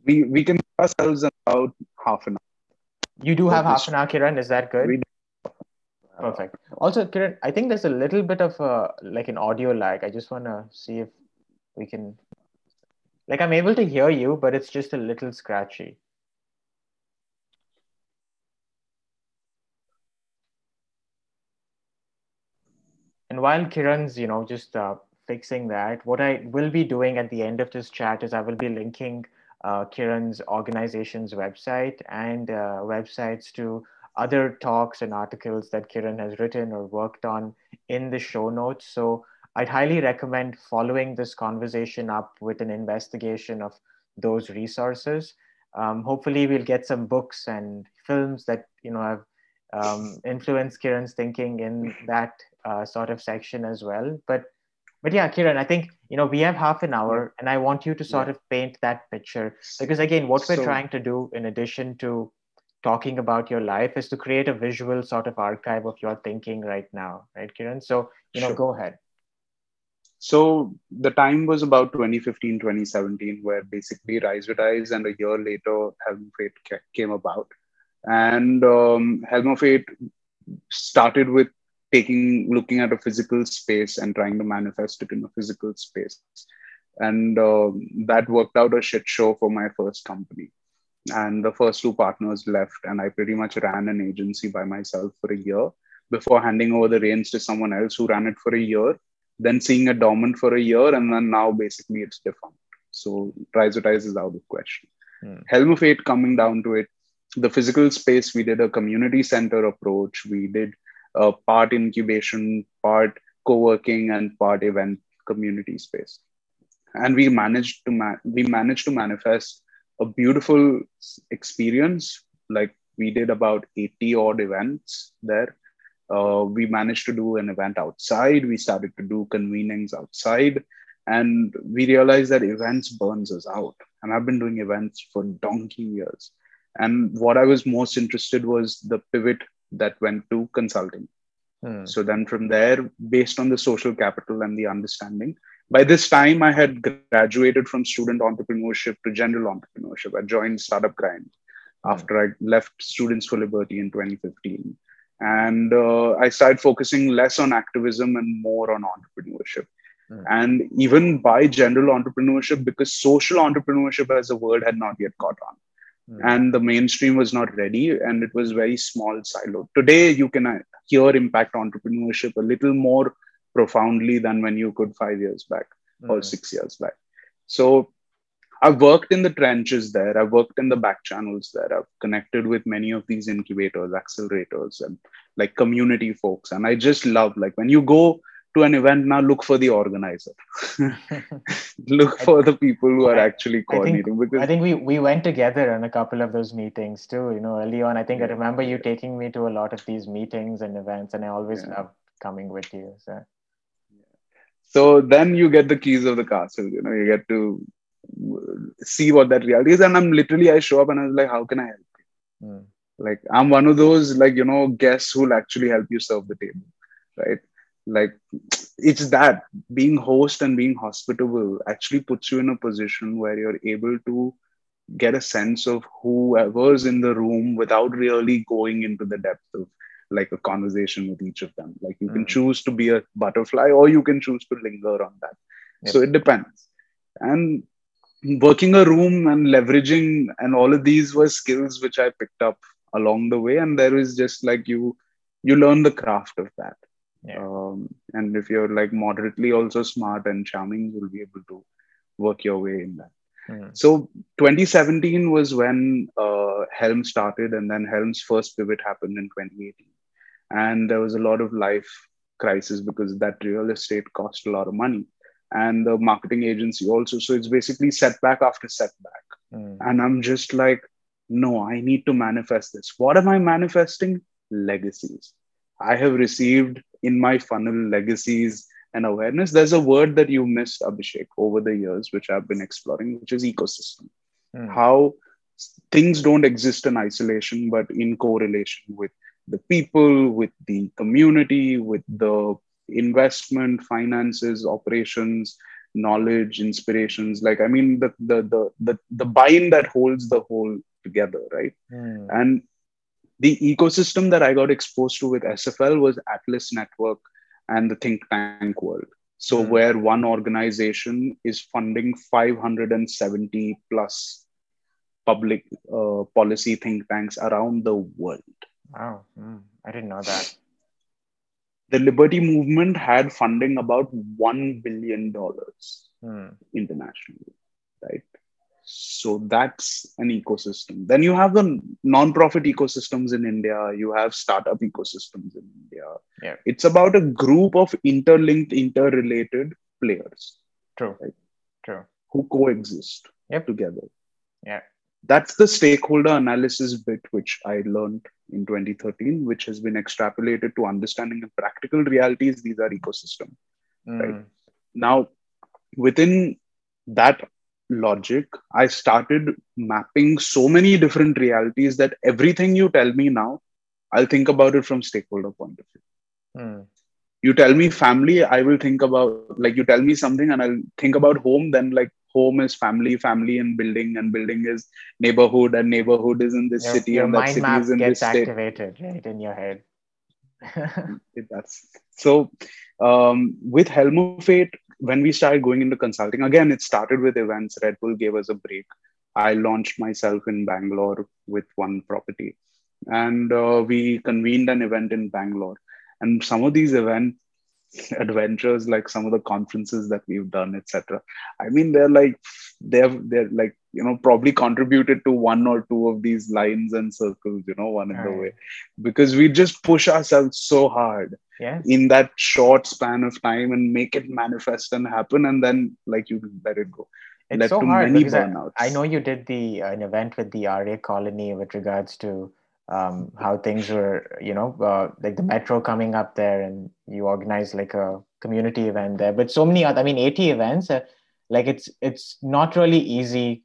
Speaker 2: we we can ourselves about half an hour
Speaker 1: you do have half an hour kiran is that good Perfect. Also, Kiran, I think there's a little bit of a like an audio lag. I just want to see if we can, like, I'm able to hear you, but it's just a little scratchy. And while Kiran's, you know, just uh, fixing that, what I will be doing at the end of this chat is I will be linking uh, Kiran's organization's website and uh, websites to other talks and articles that Kiran has written or worked on in the show notes. So I'd highly recommend following this conversation up with an investigation of those resources. Um, hopefully, we'll get some books and films that you know have um, influenced Kiran's thinking in that uh, sort of section as well. But but yeah, Kiran, I think you know we have half an hour, and I want you to sort
Speaker 2: Yeah.
Speaker 1: of paint that picture because again, what we're
Speaker 2: So-
Speaker 1: trying to do in addition to talking about your life is to create a visual sort of archive of your thinking right now, right, Kiran? So you know,
Speaker 2: Sure.
Speaker 1: go ahead.
Speaker 2: So the time was about 2015, 2017, where basically Risevertise and a year later Helm of Fate came about. And um, Helm of Fate started with taking, looking at a physical space and trying to manifest it in a physical space. And um, that worked out a shit show for my first company. And the first two partners left, and I pretty much ran an agency by myself for a year before handing over the reins to someone else who ran it for a year then seeing it dormant for a year, and then now basically it's defunct. So Rhizotize is out of question.
Speaker 1: Hmm.
Speaker 2: Helm of Fate coming down to it, the physical space, we did a community center approach. We did a part incubation, part co-working, and part event community space. And we managed to ma- we managed to manifest a beautiful experience. Like we did about 80 odd events there. Uh, we managed to do an event outside. We started to do convenings outside. And we realized that events burns us out. And i've been doing events for donkey years. And what i was most interested was the pivot that went to consulting
Speaker 1: Hmm.
Speaker 2: so then from there based on the social capital and the understanding by this time, I had graduated from student entrepreneurship to general entrepreneurship. I joined Startup Grind after I left Students for Liberty in 2015. And uh, I started focusing less on activism and more on entrepreneurship. Mm. And even by general entrepreneurship, because social entrepreneurship as a word had not yet caught on. Mm. And the mainstream was not ready, and it was very small silo. Today, you can uh, hear impact entrepreneurship a little more profoundly than when you could five years back mm. or six years back. So I've worked in the trenches there. I've worked in the back channels there. I've connected with many of these incubators, accelerators, and like community folks. And I just love like when you go to an event now, look for the organizer. look for the people who are actually coordinating.
Speaker 1: I think, because I think we we went together on a couple of those meetings too. You know, early on, I think yeah, I remember you taking me to a lot of these meetings and events, and I always yeah. loved coming with you. So
Speaker 2: so then you get the keys of the castle you know you get to see what that reality is and i'm literally i show up and i was like how can i help you mm. like i'm one of those like you know guests who'll actually help you serve the table right like it's that being host and being hospitable actually puts you in a position where you're able to get a sense of whoever's in the room without really going into the depth of like a conversation with each of them. Like you mm. can choose to be a butterfly or you can choose to linger on that. Yep. so it depends. And working a room and leveraging and all of these were skills which i picked up along the way. And there is just like you you learn the craft of that yeah. um, and if you're like moderately also smart and charming you'll be able to work your way in that. Mm. so 2017 was when uh, helm started and then helm's first pivot happened in 2018 and there was a lot of life crisis because that real estate cost a lot of money. And the marketing agency also. So it's basically setback after setback. Mm. and i'm just like no i need to manifest this. What am i manifesting? Legacies. I have received in my funnel legacies and awareness there's a word that you missed abhishek over the years which i've been exploring which is ecosystem mm. how things don't exist in isolation but in correlation with the people, with the community, with the investment, finances, operations, knowledge, inspirations. Like, I mean, the the the the, the bind that holds the whole together, right? Mm. And the ecosystem that I got exposed to with SFL was Atlas Network and the think tank world. So, mm. where one organization is funding 570 plus public uh, policy think tanks around the world.
Speaker 1: Wow, mm, I didn't know that.
Speaker 2: The Liberty Movement had funding about $1 billion mm. internationally, right? So that's an ecosystem. Then you have the non-profit ecosystems in India, you have startup ecosystems in India.
Speaker 1: Yeah.
Speaker 2: It's about a group of interlinked, interrelated players.
Speaker 1: True. Right? True.
Speaker 2: Who coexist
Speaker 1: yep.
Speaker 2: together.
Speaker 1: Yeah
Speaker 2: that's the stakeholder analysis bit which i learned in 2013 which has been extrapolated to understanding the practical realities these are ecosystem mm. right now within that logic i started mapping so many different realities that everything you tell me now i'll think about it from stakeholder point of view mm. you tell me family i will think about like you tell me something and i'll think about home then like home is family, family and building, and building is neighborhood, and neighborhood is in this
Speaker 1: your,
Speaker 2: city,
Speaker 1: your
Speaker 2: and that city is in
Speaker 1: gets
Speaker 2: this state.
Speaker 1: activated right in your head.
Speaker 2: does. So, um, with Helm of Fate, when we started going into consulting, again, it started with events. Red Bull gave us a break. I launched myself in Bangalore with one property, and uh, we convened an event in Bangalore. And some of these events adventures like some of the conferences that we've done etc i mean they're like they're they're like you know probably contributed to one or two of these lines and circles you know one in right. the way because we just push ourselves so hard
Speaker 1: yeah.
Speaker 2: in that short span of time and make it manifest and happen and then like you let it go
Speaker 1: it's Led so hard because I, I, know you did the uh, an event with the RA colony with regards to um, how things were, you know, uh, like the metro coming up there, and you organize like a community event there. But so many other, I mean, 80 events, uh, like it's it's not really easy.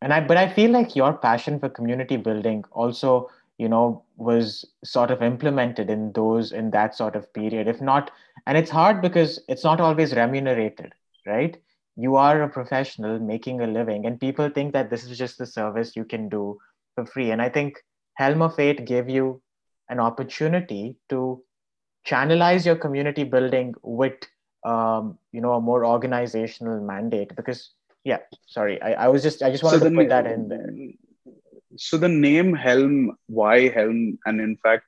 Speaker 1: And I, but I feel like your passion for community building also, you know, was sort of implemented in those in that sort of period. If not, and it's hard because it's not always remunerated, right? You are a professional making a living, and people think that this is just the service you can do for free. And I think Helm of fate gave you an opportunity to channelize your community building with um, you know a more organizational mandate because yeah sorry i, I was just i just wanted so to put that in there
Speaker 2: so the name helm why helm and in fact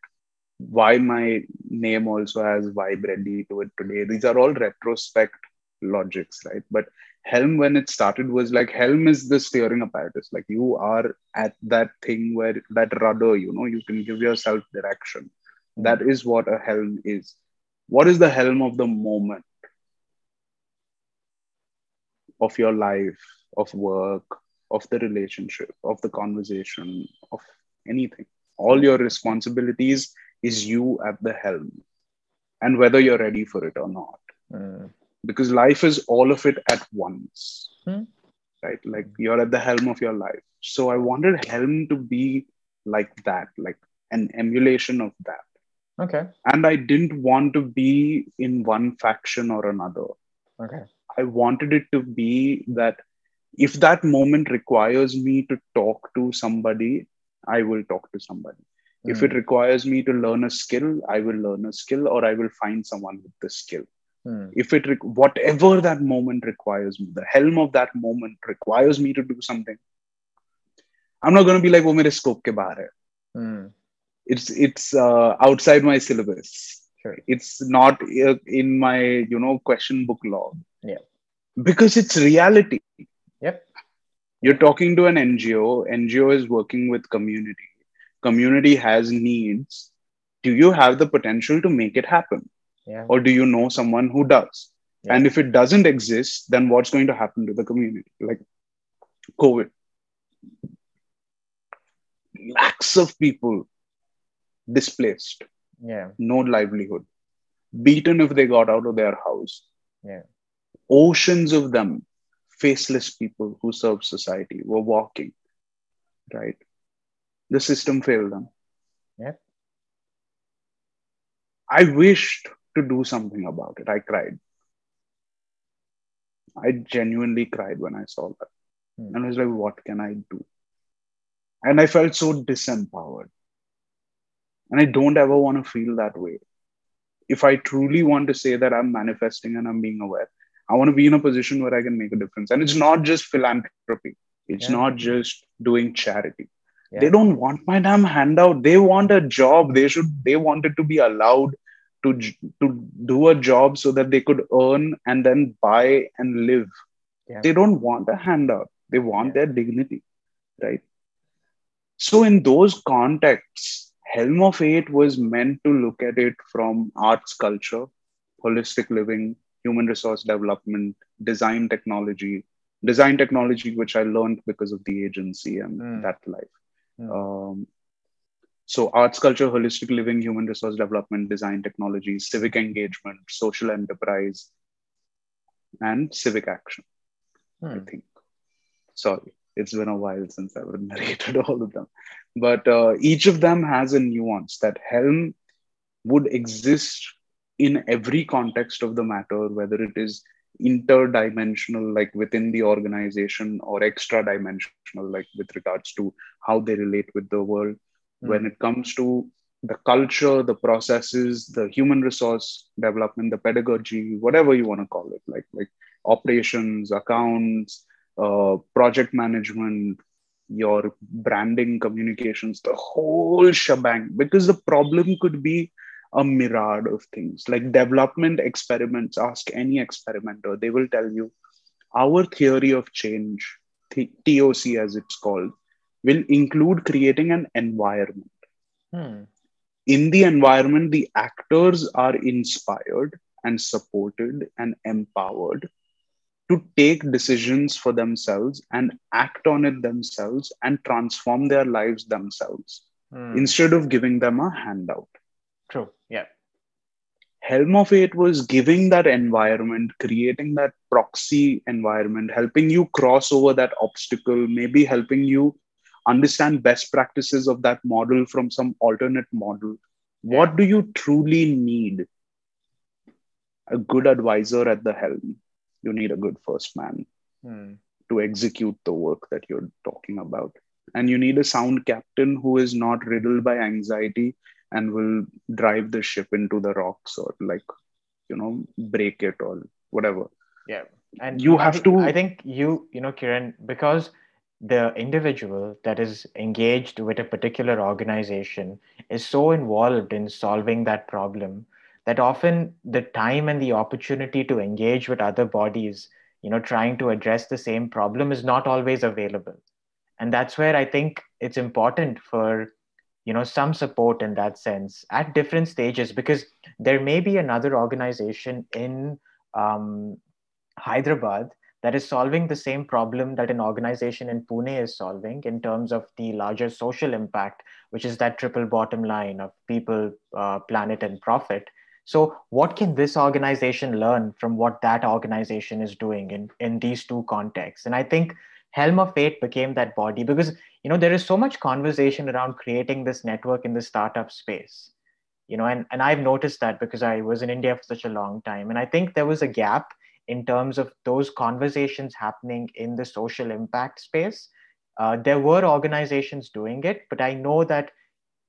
Speaker 2: why my name also has vibe ready to it today. These are all retrospect logics right? But helm when it started was like helm is the steering apparatus. Like you are at that thing where that rudder you know you can give yourself direction. Mm-hmm. that is what a helm is. What is the helm of the moment? Of your life of work of the relationship of the conversation of anything. All your responsibilities is you at the helm and whether you're ready for it or not. Mm. because life is all of it at once. Mm. right? Like you're at the helm of your life. So i wanted helm to be like that like an emulation of that.
Speaker 1: Okay.
Speaker 2: And i didn't want to be in one faction or another.
Speaker 1: Okay.
Speaker 2: I wanted it to be that if that moment requires me to talk to somebody i will talk to somebody mm. if hmm. it requires me to learn a skill i will learn a skill or i will find someone with the skill mm. if it re- whatever that moment requires me the helm of that moment requires me to do something i'm not going to be like oh mere scope ke bahar hai mm. it's it's uh, outside my syllabus
Speaker 1: sure.
Speaker 2: it's not uh, in my you know question book log
Speaker 1: yeah
Speaker 2: because it's reality. You're talking to an NGO. NGO is working with community. Community has needs. Do you have the potential to make it happen?
Speaker 1: Yeah.
Speaker 2: Or do you know someone who does? Yeah. And if it doesn't exist, then what's going to happen to the community? Like COVID. Lakhs of people displaced.
Speaker 1: Yeah.
Speaker 2: No livelihood. Beaten if they got out of their house.
Speaker 1: Yeah.
Speaker 2: Oceans of them faceless people who serve society were walking, right? The system failed them.
Speaker 1: Yeah.
Speaker 2: I wished to do something about it. I cried. I genuinely cried when I saw that. Hmm. And I was like, what can I do? And I felt so disempowered. And I don't ever want to feel that way. If I truly want to say that I'm manifesting and I'm being aware, I want to be in a position where I can make a difference. And it's not just philanthropy, it's yeah. not just doing charity. Yeah. They don't want my damn handout. They want a job. They should, they wanted to be allowed to, to do a job so that they could earn and then buy and live.
Speaker 1: Yeah.
Speaker 2: They don't want a handout. They want their dignity, right? So, in those contexts, Helm of Eight was meant to look at it from arts culture, holistic living, human resource development, design technology, design technology, which I learned because of the agency and mm. that life. Mm. Um, so, arts, culture, holistic living, human resource development, design technology, civic engagement, social enterprise, and civic action. I hmm. think. Sorry, it's been a while since I've narrated all of them. But uh, each of them has a nuance that Helm would exist in every context of the matter, whether it is interdimensional, like within the organization, or extra dimensional, like with regards to how they relate with the world. Mm. When it comes to the culture, the processes, the human resource development, the pedagogy, whatever you want to call it, like like operations, accounts, uh, project management, your branding, communications, the whole shebang. Because the problem could be a myriad of things like development experiments ask any experimenter they will tell you our theory of change toc as it's called will include creating an environment
Speaker 1: hmm.
Speaker 2: in the environment the actors are inspired and supported and empowered to take decisions for themselves and act on it themselves and transform their lives themselves hmm. instead of giving them a handout
Speaker 1: True. Yeah.
Speaker 2: Helm of Eight was giving that environment, creating that proxy environment, helping you cross over that obstacle, maybe helping you understand best practices of that model from some alternate model. What do you truly need? A good advisor at the helm. you need a good first man
Speaker 1: Hmm.
Speaker 2: to execute the work that you're talking about. And you need a sound captain who is not riddled by anxiety and will drive the ship into the rocks or like, you know, break it or whatever.
Speaker 1: Yeah. And
Speaker 2: You
Speaker 1: I
Speaker 2: have
Speaker 1: think-
Speaker 2: to-
Speaker 1: I think you, you know, Kiran, because the individual that is engaged with a particular organization is so involved in solving that problem that often the time and the opportunity to engage with other bodies, you know, trying to address the same problem is not always available. And that's where I think it's important for, you know, some support in that sense at different stages, because there may be another organization in um, Hyderabad that is solving the same problem that an organization in Pune is solving in terms of the larger social impact, which is that triple bottom line of people, uh, planet, and profit. So, what can this organization learn from what that organization is doing in, in these two contexts? And I think Helm of Fate became that body because you know there is so much conversation around creating this network in the startup space. You know, and, and I've noticed that because I was in India for such a long time. And I think there was a gap in terms of those conversations happening in the social impact space. Uh, there were organizations doing it, but I know that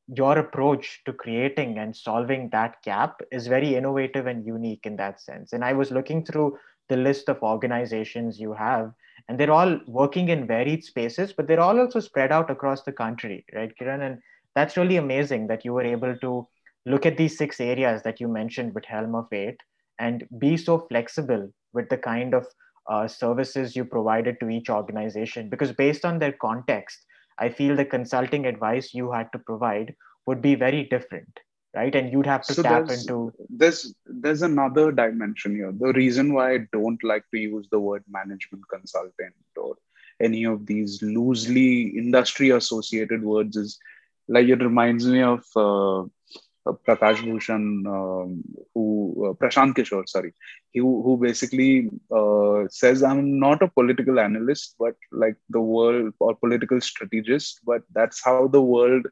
Speaker 1: your approach to creating and solving that gap is very innovative and unique in that sense. And I was looking through the list of organizations you have, and they're all working in varied spaces, but they're all also spread out across the country, right, Kiran? And that's really amazing that you were able to look at these six areas that you mentioned with Helm of Eight and be so flexible with the kind of uh, services you provided to each organization because based on their context i feel the consulting advice you had to provide would be very different right and you'd have to
Speaker 2: So
Speaker 1: tap
Speaker 2: there's,
Speaker 1: into
Speaker 2: there's there's another dimension here. The reason why I don't like to use the word management consultant or any of these loosely industry associated words is like it reminds me of uh, uh, Prakash Bhushan, um, who uh, Prashant Kishore, sorry, he, who who basically uh, says I'm not a political analyst, but like the world or political strategist, but that's how the world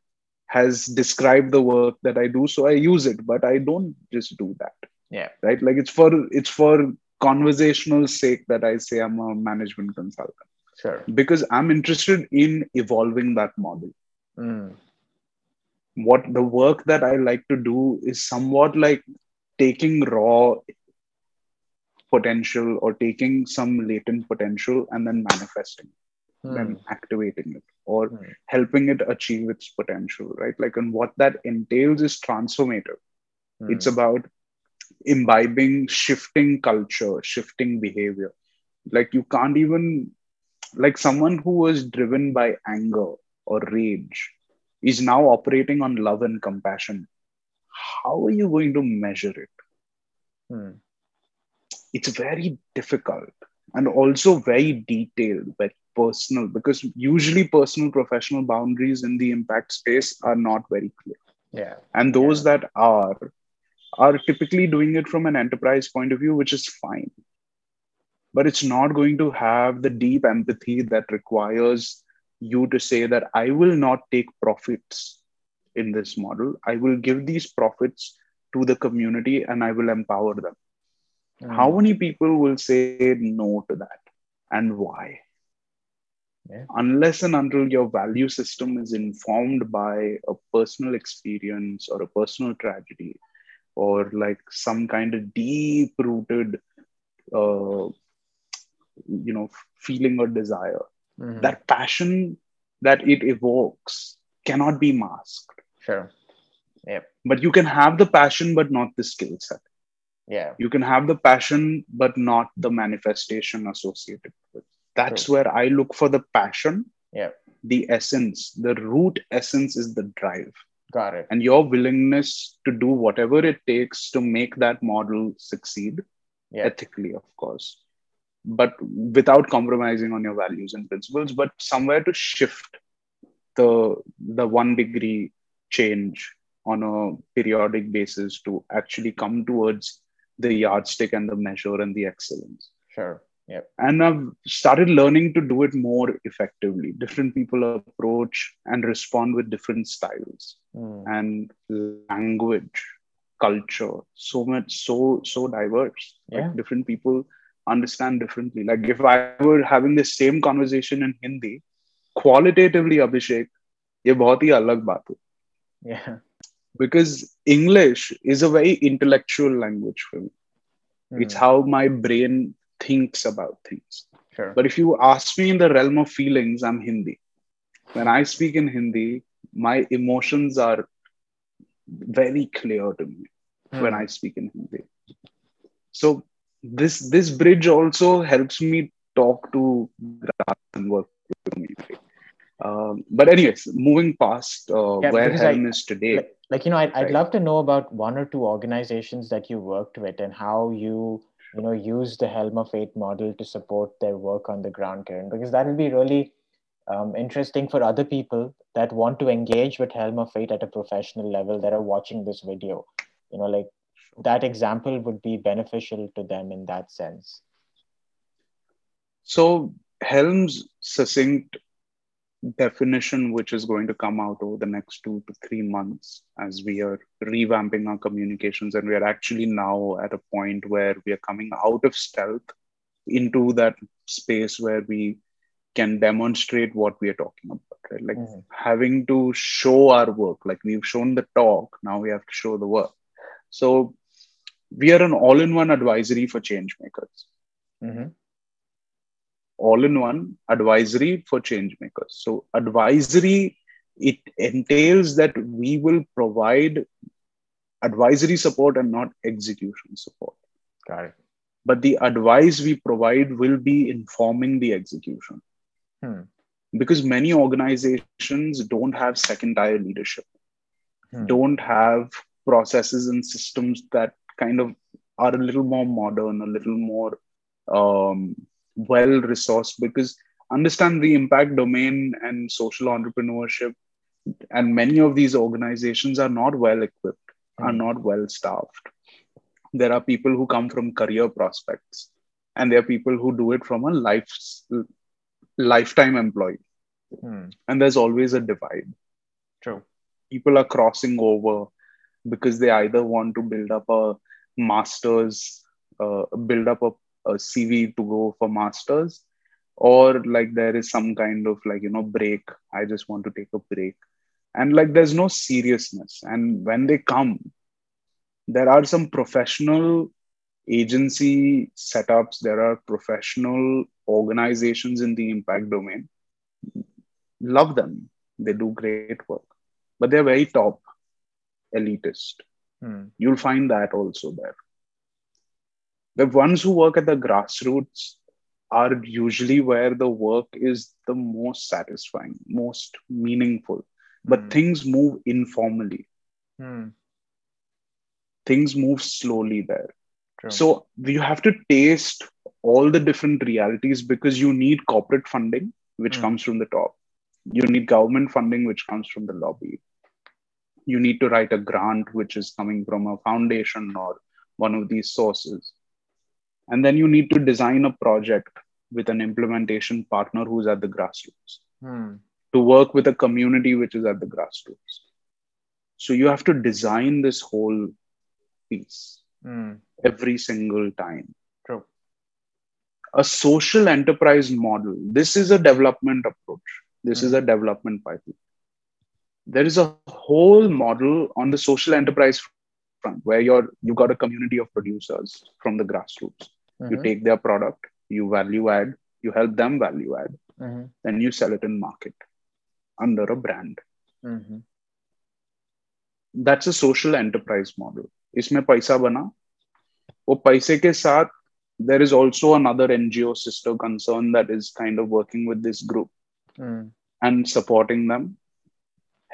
Speaker 2: has described the work that I do, so I use it, but I don't just do that,
Speaker 1: yeah.
Speaker 2: Right? Like it's for it's for conversational sake that I say I'm a management consultant.
Speaker 1: Sure.
Speaker 2: Because I'm interested in evolving that model.
Speaker 1: Mm.
Speaker 2: what the work that I like to do is somewhat like taking raw potential or taking some latent potential and then manifesting,
Speaker 1: Mm.
Speaker 2: then activating it or
Speaker 1: Mm.
Speaker 2: helping it achieve its potential, right? Like, and what that entails is transformative.
Speaker 1: Mm.
Speaker 2: It's about imbibing, shifting culture, shifting behavior. Like, you can't even, like, someone who was driven by anger or rage is now operating on love and compassion. How are you going to measure it?
Speaker 1: Mm.
Speaker 2: It's very difficult and also very detailed, very personal, because usually personal professional boundaries in the impact space are not very clear.
Speaker 1: yeah
Speaker 2: And those that are, are typically doing it from an enterprise point of view, which is fine. But it's not going to have the deep empathy that requires you to say that I will not take profits in this model. I will give these profits to the community and I will empower them.
Speaker 1: Mm.
Speaker 2: How many people will say no to that and why?
Speaker 1: Yeah.
Speaker 2: Unless and until your value system is informed by a personal experience or a personal tragedy or like some kind of deep rooted, uh, you know, feeling or desire,
Speaker 1: Mhm.
Speaker 2: that passion that it evokes cannot be masked.
Speaker 1: sure yep
Speaker 2: But you can have the passion, but not the skill set.
Speaker 1: yeah
Speaker 2: you can have the passion but not the manifestation associated that's
Speaker 1: True.
Speaker 2: where i look for the passion.
Speaker 1: Yeah.
Speaker 2: the essence the root essence is the drive.
Speaker 1: Got it.
Speaker 2: And your willingness to do whatever it takes to make that model succeed
Speaker 1: yeah.
Speaker 2: ethically of course but without compromising on your values and principles but somewhere to shift the the one degree change on a periodic basis to actually come towards the yardstick and the measure and the excellence.
Speaker 1: Sure yep
Speaker 2: and i've started learning to do it more effectively different people approach and respond with different styles
Speaker 1: Mm.
Speaker 2: and language culture so much so so diverse
Speaker 1: Yeah.
Speaker 2: like different people understand differently. Like if I were having the same conversation in Hindi, qualitatively, Abhishek, ये बहुत ही अलग बात है.
Speaker 1: Yeah.
Speaker 2: Because English is a very intellectual language for me.
Speaker 1: Hmm.
Speaker 2: It's how my brain thinks about things.
Speaker 1: Sure.
Speaker 2: But if you ask me in the realm of feelings, I'm Hindi. When I speak in Hindi, my emotions are very clear to me when
Speaker 1: Hmm.
Speaker 2: I speak in Hindi. So this this bridge also helps me talk to and work community. Um, but anyways, moving past uh,
Speaker 1: Yeah,
Speaker 2: where Helm is today.
Speaker 1: like, like you know I'd, I'd love to know about one or two organizations that you worked with and how you you know use the helm of fate model to support their work on the ground Kiran because that will be really um, interesting for other people that want to engage with helm of fate at a professional level that are watching this video. You know like that example would be beneficial to them in that sense.
Speaker 2: So Helm's succinct definition, which is going to come out over the next two to three months as we are revamping our communications, and we are actually now at a point where we are coming out of stealth into that space where we can demonstrate what we are talking about, right? Like
Speaker 1: Mhm.
Speaker 2: having to show our work. Like we've shown the talk, now we have to show the work. So we are an all-in-one advisory for change makers
Speaker 1: Mhm.
Speaker 2: All in one advisory for change makers. So, advisory, it entails that we will provide advisory support and not execution support.
Speaker 1: got it
Speaker 2: But the advice we provide will be informing the execution.
Speaker 1: Hmm.
Speaker 2: Because many organizations don't have second tier leadership,
Speaker 1: Hmm.
Speaker 2: don't have processes and systems that kind of are a little more modern, a little more um, well resourced. Because understand the impact domain and social entrepreneurship, and many of these organizations are not well equipped, are
Speaker 1: Hmm.
Speaker 2: not well staffed. There are people who come from career prospects, and there are people who do it from a life lifetime employee,
Speaker 1: Hmm.
Speaker 2: and there's always a divide.
Speaker 1: true
Speaker 2: people are crossing over because they either want to build up a master's, uh, build up a, a CV to go for masters, or like there is some kind of like, you know, break. I just want to take a break. And like there's no seriousness. And when they come, there are some professional agency setups, there are professional organizations in the impact domain. Love them. They do great work but they're very top elitist.
Speaker 1: Hmm.
Speaker 2: You'll find that also there. The ones who work at the grassroots are usually where the work is the most satisfying, most meaningful. But
Speaker 1: Hmm.
Speaker 2: things move informally,
Speaker 1: Hmm.
Speaker 2: things move slowly there.
Speaker 1: True.
Speaker 2: So you have to taste all the different realities because you need corporate funding, which
Speaker 1: Mm.
Speaker 2: comes from the top. You need government funding, which comes from the lobby. You need to write a grant, which is coming from a foundation or one of these sources. And then you need to design a project with an implementation partner who's at the grassroots
Speaker 1: Hmm.
Speaker 2: to work with a community which is at the grassroots. So you have to design this whole piece
Speaker 1: Hmm.
Speaker 2: every single time.
Speaker 1: True.
Speaker 2: A social enterprise model. This is a development approach. This is a development pipeline. There is a whole model on the social enterprise front where you're you've got a community of producers from the grassroots You
Speaker 1: Mhm.
Speaker 2: take their product, you value add, you help them value add,
Speaker 1: Mhm.
Speaker 2: then you sell it in market under a brand.
Speaker 1: Mhm.
Speaker 2: That's a social enterprise model इसमें पैसा बना वो पैसे के साथ there is also another NGO sister concern that is kind of working with this group
Speaker 1: Hmm.
Speaker 2: and supporting them,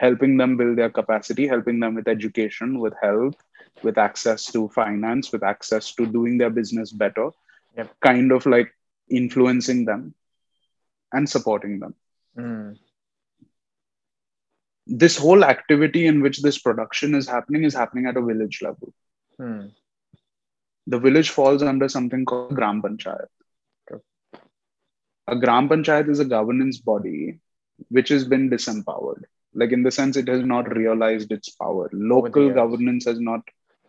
Speaker 2: helping them build their capacity, helping them with education, with health, with access to finance, with access to doing their business better,
Speaker 1: Yep.
Speaker 2: kind of like influencing them and supporting them.
Speaker 1: Hmm.
Speaker 2: This whole activity in which this production is happening is happening at a village level.
Speaker 1: Hmm.
Speaker 2: the village falls under something called Gram Panchayat. A Gram Panchayat is a governance body which has been disempowered. Like in the sense, it has not realized its power. Local governance has not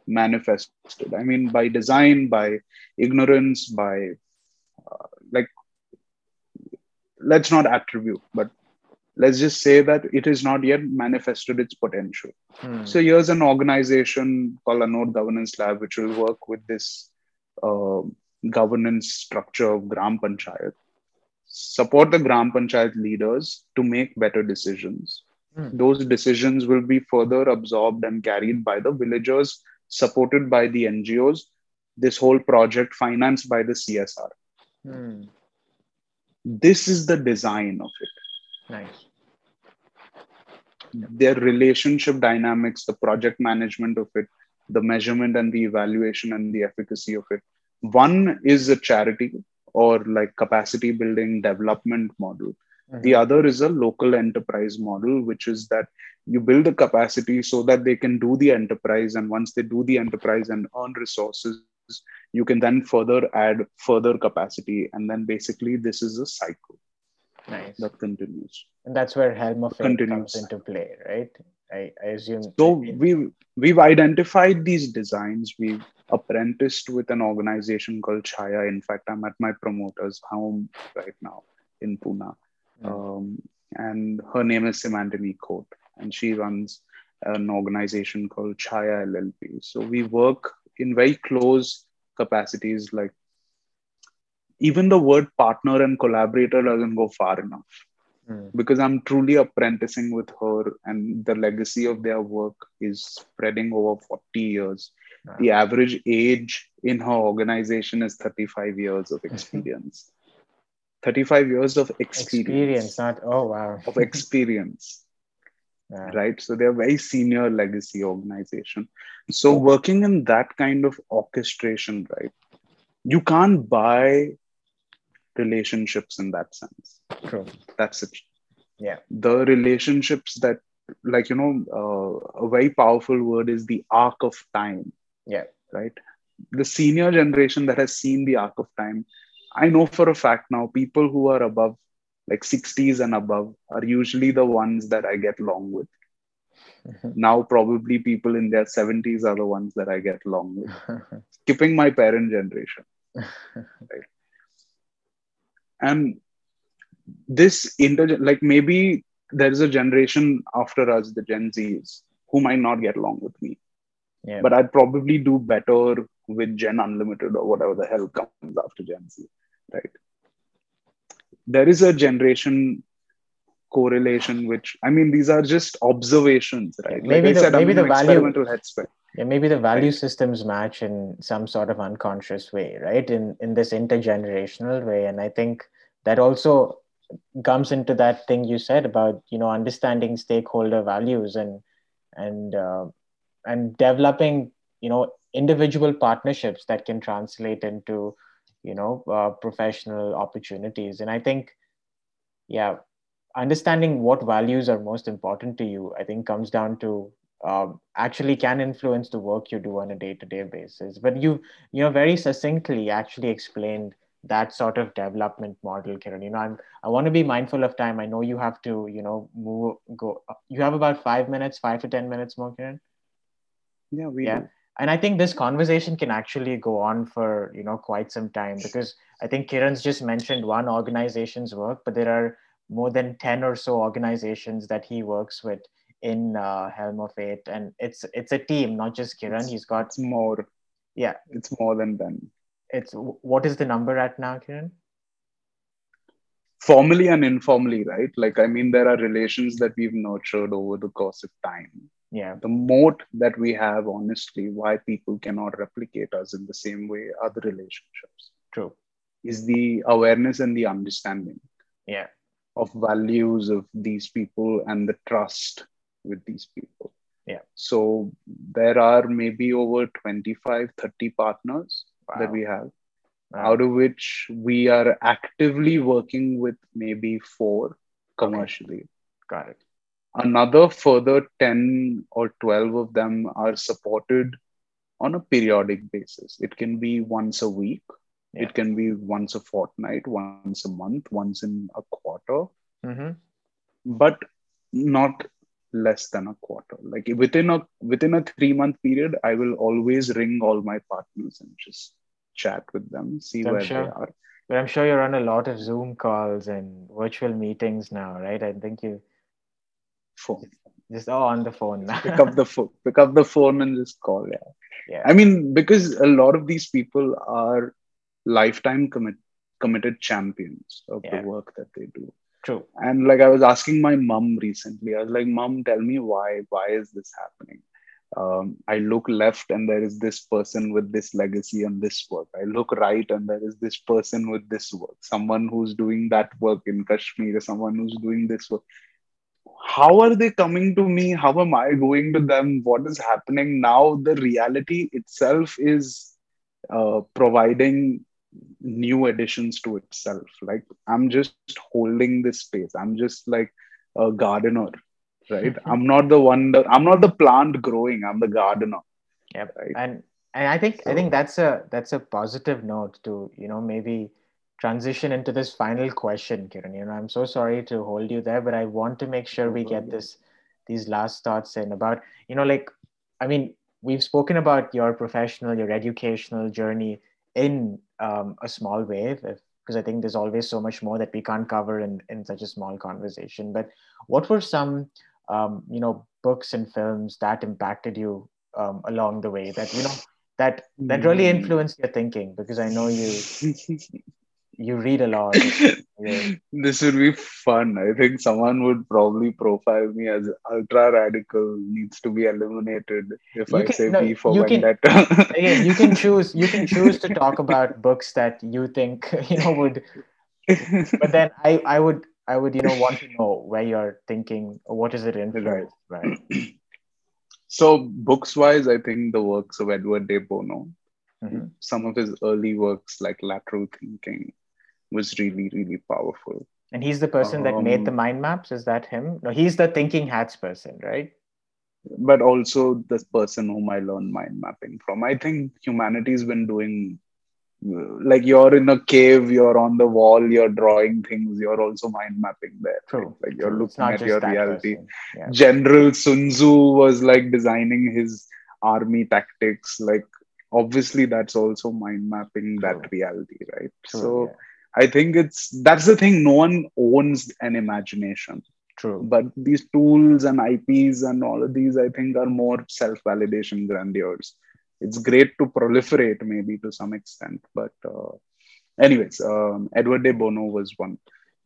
Speaker 2: manifested. I mean, by design, by ignorance, by uh, like let's not attribute but let's just say that it is not yet manifested its potential
Speaker 1: Hmm.
Speaker 2: so here's an organization called a node governance lab which will work with this uh, governance structure of gram panchayat support the gram panchayat leaders to make better decisions
Speaker 1: Hmm.
Speaker 2: those decisions will be further absorbed and carried by the villagers supported by the ngos this whole project financed by the csr
Speaker 1: Hmm.
Speaker 2: this is the design of it
Speaker 1: Nice.
Speaker 2: their relationship dynamics the project management of it the measurement and the evaluation and the efficacy of it one is a charity or like capacity building development model
Speaker 1: Mhm.
Speaker 2: the other is a local enterprise model which is that you build the capacity so that they can do the enterprise and once they do the enterprise and earn resources you can then further add further capacity and then basically this is a cycle
Speaker 1: Nice.
Speaker 2: that continues
Speaker 1: And that's where Helm of Fate
Speaker 2: Continuous.
Speaker 1: comes into play, right? I, I assume.
Speaker 2: so we've we've identified these designs we've apprenticed with an organization called chaya in fact i'm at my promoter's home right now in pune. Um, and her name is Simantini Coat, and she runs an organization called Chaya LLP. So we work in very close capacities. Like even the word partner and collaborator doesn't go far enough
Speaker 1: Hmm.
Speaker 2: because I'm truly apprenticing with her, and the legacy of their work is spreading over 40 years.
Speaker 1: Wow.
Speaker 2: The average age in her organization is 35 years of experience. 35 years of experience,
Speaker 1: Experience, not oh wow.
Speaker 2: of experience
Speaker 1: Yeah.
Speaker 2: right so they're a very senior legacy organization so working in that kind of orchestration right you can't buy relationships in that sense
Speaker 1: True.
Speaker 2: that's it
Speaker 1: Yeah.
Speaker 2: the relationships that like you know uh, a very powerful word is the arc of time
Speaker 1: Yeah.
Speaker 2: right the senior generation that has seen the arc of time i know for a fact now people who are above like 60s and above are usually the ones that i get along with
Speaker 1: Mhm.
Speaker 2: now probably people in their 70s are the ones that i get along with skipping my parent generation right. and this inter like maybe there is a generation after us the gen z's who might not get along with me
Speaker 1: yeah.
Speaker 2: but i'd probably do better with gen unlimited or whatever the hell comes after gen z right there is a generation correlation which i mean these are just observations right
Speaker 1: Maybe
Speaker 2: like
Speaker 1: the-
Speaker 2: said
Speaker 1: maybe the value-
Speaker 2: headspace
Speaker 1: yeah, maybe the value
Speaker 2: Right.
Speaker 1: systems match in some sort of unconscious way, right? In in this intergenerational way. And I think that also comes into that thing you said about, you know, understanding stakeholder values and and uh, and developing, you know, individual partnerships that can translate into, you know, uh, professional opportunities. And I think, yeah, understanding what values are most important to you, I think comes down to um, actually can influence the work you do on a day-to-day basis. But you, you know, very succinctly actually explained that sort of development model, Kiran. You know, I'm I want to be mindful of time. I know you have to, you know, move go. You have about five minutes, five to ten minutes more, Kiran.
Speaker 2: yeah we
Speaker 1: Yeah.
Speaker 2: do
Speaker 1: And I think this conversation can actually go on for you know quite some time because I think Kiran's just mentioned one organization's work, but there are more than ten or so organizations that he works with in uh, Helm of Fate, and it's it's a team, not just Kiran. He's got
Speaker 2: it's more
Speaker 1: yeah.
Speaker 2: it's more than then
Speaker 1: It's what is the number at now, Kiran?
Speaker 2: formally and informally, right? Like, I mean, there are relations that we've nurtured over the course of time.
Speaker 1: Yeah,
Speaker 2: The moat that we have, honestly, why people cannot replicate us in the same way other relationships
Speaker 1: true.
Speaker 2: is the awareness and the understanding
Speaker 1: Yeah,
Speaker 2: of values of these people and the trust with these people.
Speaker 1: Yeah.
Speaker 2: So there are maybe over 25, 30 partners that we have
Speaker 1: Wow.
Speaker 2: out of which we are actively working with maybe four commercially.
Speaker 1: got it.
Speaker 2: Another further 10 or 12 of them are supported on a periodic basis. It can be once a week,
Speaker 1: Yeah.
Speaker 2: it can be once a fortnight, once a month, once in a quarter,
Speaker 1: hmm
Speaker 2: but not less than a quarter. Like within a within a three month period, I will always ring all my partners and just chat with them, see
Speaker 1: I'm
Speaker 2: where
Speaker 1: sure.
Speaker 2: they are.
Speaker 1: But I'm sure you're on a lot of Zoom calls and virtual meetings now, right? I think you
Speaker 2: phone.
Speaker 1: just oh on the phone.
Speaker 2: Pick up the phone. Pick up the phone and just call. Yeah.
Speaker 1: yeah.
Speaker 2: I mean, because a lot of these people are lifetime commit, committed champions of
Speaker 1: Yeah.
Speaker 2: the work that they do.
Speaker 1: True.
Speaker 2: And like I was asking my mom recently, I was like, "Mom, tell me why? Why is this happening?" Um, I look left and there is this person with this legacy and this work. I look right and there is this person with this work. Someone who's doing that work in Kashmir, someone who's doing this work. How are they coming to me? How am I going to them? What is happening now? The reality itself is uh, providing new additions to itself. Like I'm just holding this space. I'm just like a gardener, right? I'm not the one. That, I'm not the plant growing. I'm the gardener.
Speaker 1: Yep.
Speaker 2: Right.
Speaker 1: And and I think I think that's a that's a positive note to you know maybe transition into this final question, Kiran. You know, I'm so sorry to hold you there, but I want to make sure we get this these last thoughts in about you know like I mean we've spoken about your professional, your educational journey in um, a small way, because I think there's always so much more that we can't cover in in such a small conversation. But what were some um, you know books and films that impacted you um, along the way that you know that that really
Speaker 2: Hmm.
Speaker 1: influenced your thinking because i know you you read a lot you-
Speaker 2: this would be fun. I think someone would probably profile me as ultra radical, needs to be eliminated if
Speaker 1: You
Speaker 2: I
Speaker 1: can-
Speaker 2: say
Speaker 1: no,
Speaker 2: V for
Speaker 1: you can-
Speaker 2: Vendetta.
Speaker 1: again you can choose you can choose to talk about books that you think you know would but then i i would i would you know want to know where you're thinking or what is it influenced right right?
Speaker 2: so, books wise, I think the works of Edward de Bono,
Speaker 1: Mhm.
Speaker 2: some of his early works like Lateral Thinking, was really, really powerful.
Speaker 1: and he's the person that made the
Speaker 2: Um,
Speaker 1: mind maps is that him no he's the thinking hats person right
Speaker 2: But also the person whom I learned mind mapping from. I think humanity's been doing uh, like you're in a cave, you're on the wall, you're drawing things, you're also mind mapping there. right?
Speaker 1: true
Speaker 2: Like you're looking at your reality.
Speaker 1: yeah
Speaker 2: General Sun Tzu was like designing his army tactics. Like obviously that's also mind mapping that reality, right?
Speaker 1: true
Speaker 2: so
Speaker 1: yeah.
Speaker 2: I think it's that's the thing. No one owns an imagination
Speaker 1: true
Speaker 2: but these tools and IPs and all of these, I think, are more self validation grandeurs. It's great to proliferate, maybe to some extent, but uh, anyways, um, Edward de Bono was one.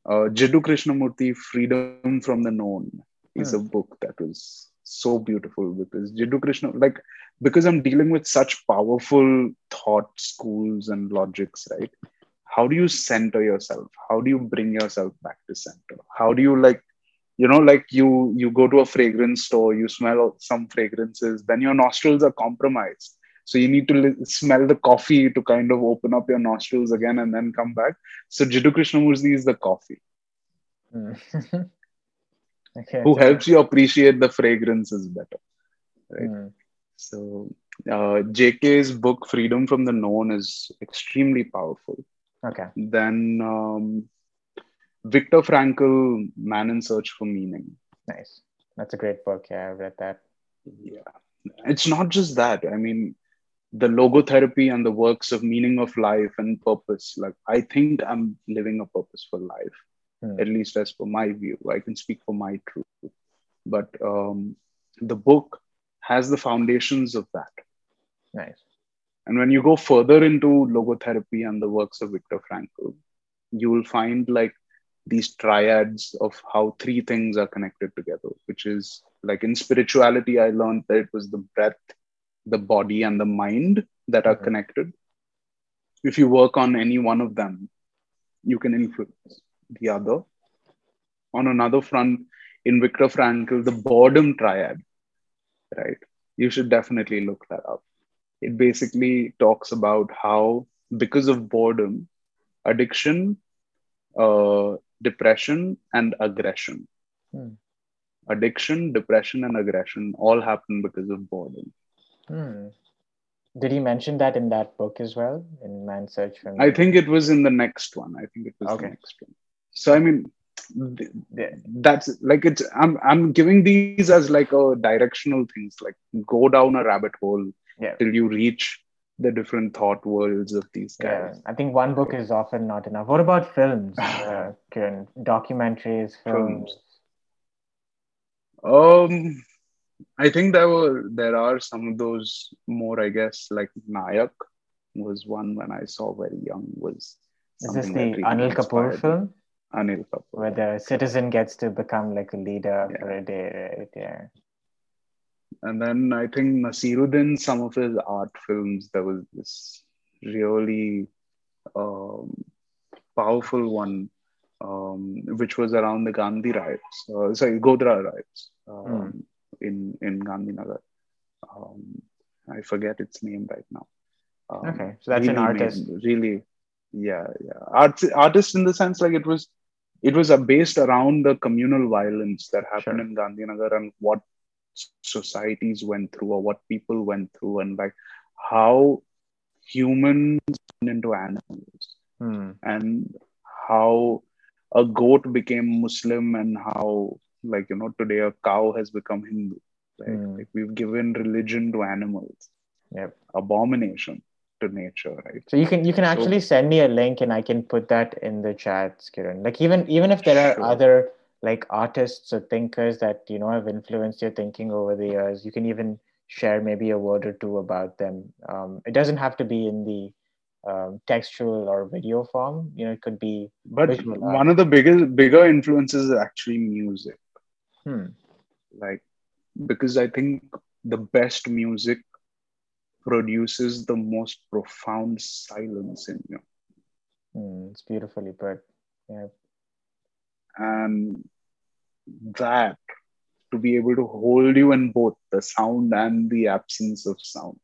Speaker 2: Uh, Jiddu Krishnamurti, Freedom from the Known, is
Speaker 1: Hmm.
Speaker 2: a book that was so beautiful because Jiddu Krishna, like, because I'm dealing with such powerful thought schools and logics, right? How do you center yourself? How do you bring yourself back to center? How do you like you know like you you go to a fragrance store you smell some fragrances then your nostrils are compromised so you need to li- smell the coffee to kind of open up your nostrils again and then come back so jiddu krishnamurti is the coffee
Speaker 1: Mm. okay
Speaker 2: who helps you appreciate the fragrances better right
Speaker 1: Mm.
Speaker 2: so uh, jk's book freedom from the known is extremely powerful
Speaker 1: okay
Speaker 2: then um, viktor frankl man in search for meaning
Speaker 1: nice that's a great book yeah i read that
Speaker 2: Yeah. It's not just that. I mean, the logotherapy and the works of meaning of life and purpose. Like, I think I'm living a purposeful life,
Speaker 1: Hmm.
Speaker 2: at least as per my view. I can speak for my truth. But um, the book has the foundations of that.
Speaker 1: nice
Speaker 2: And when you go further into logotherapy and the works of Viktor Frankl, you will find like these triads of how three things are connected together, which is like in spirituality, I learned that it was the breath, the body, and the mind that are
Speaker 1: Mhm.
Speaker 2: connected. If you work on any one of them, you can influence the other. On another front, in Viktor Frankl, the boredom triad, right? You should definitely look that up it basically talks about how because of boredom addiction uh, depression and aggression
Speaker 1: Hmm.
Speaker 2: addiction depression and aggression all happen because of boredom
Speaker 1: Hmm. Did he mention that in that book as well? In Man's Search for
Speaker 2: i think it was in the next one i think it was
Speaker 1: Okay.
Speaker 2: the next one so i mean that's like it's i'm i'm giving these as like a directional things like go down a rabbit hole
Speaker 1: Yeah.
Speaker 2: till you reach the different thought worlds of these guys.
Speaker 1: Yeah, I think one book is often not enough. What about films, uh, Kiran? Documentaries, films.
Speaker 2: Um, I think there were there are some of those more, I guess, like Nayak was one when I saw very young. Was
Speaker 1: is this the Anil Kapoor film?
Speaker 2: Anil Kapoor,
Speaker 1: where the citizen gets to become like a leader yeah. for a day, right? Yeah.
Speaker 2: And then I think Nasiruddin, some of his art films, there was this really um, powerful one, um, which was around the Gandhi riots, uh, sorry, Godhra riots um, mm. in in Gandhinagar. Um, I forget its name right now.
Speaker 1: Um, okay, so that's really an artist.
Speaker 2: Made, really, yeah, yeah. Art, artist in the sense like it was, it was uh, based around the communal violence that happened sure. in Gandhinagar and what societies went through or what people went through and like how humans turned into animals
Speaker 1: hmm.
Speaker 2: and how a goat became muslim and how like you know today a cow has become hindu right? Hmm. like we've given religion to animals
Speaker 1: yep
Speaker 2: abomination to nature right
Speaker 1: so you can you can actually so, send me a link and i can put that in the chat kiran like even even if there are sure. other like artists or thinkers that you know have influenced your thinking over the years you can even share maybe a word or two about them. Um, it doesn't have to be in the um, textual or video form you know it could be
Speaker 2: but one of the biggest bigger influences is actually music.
Speaker 1: Hmm.
Speaker 2: like because i think the best music produces the most profound silence in you.
Speaker 1: Hmm, it's beautifully put. Yeah
Speaker 2: and that to be able to hold you in both the sound and the absence of sound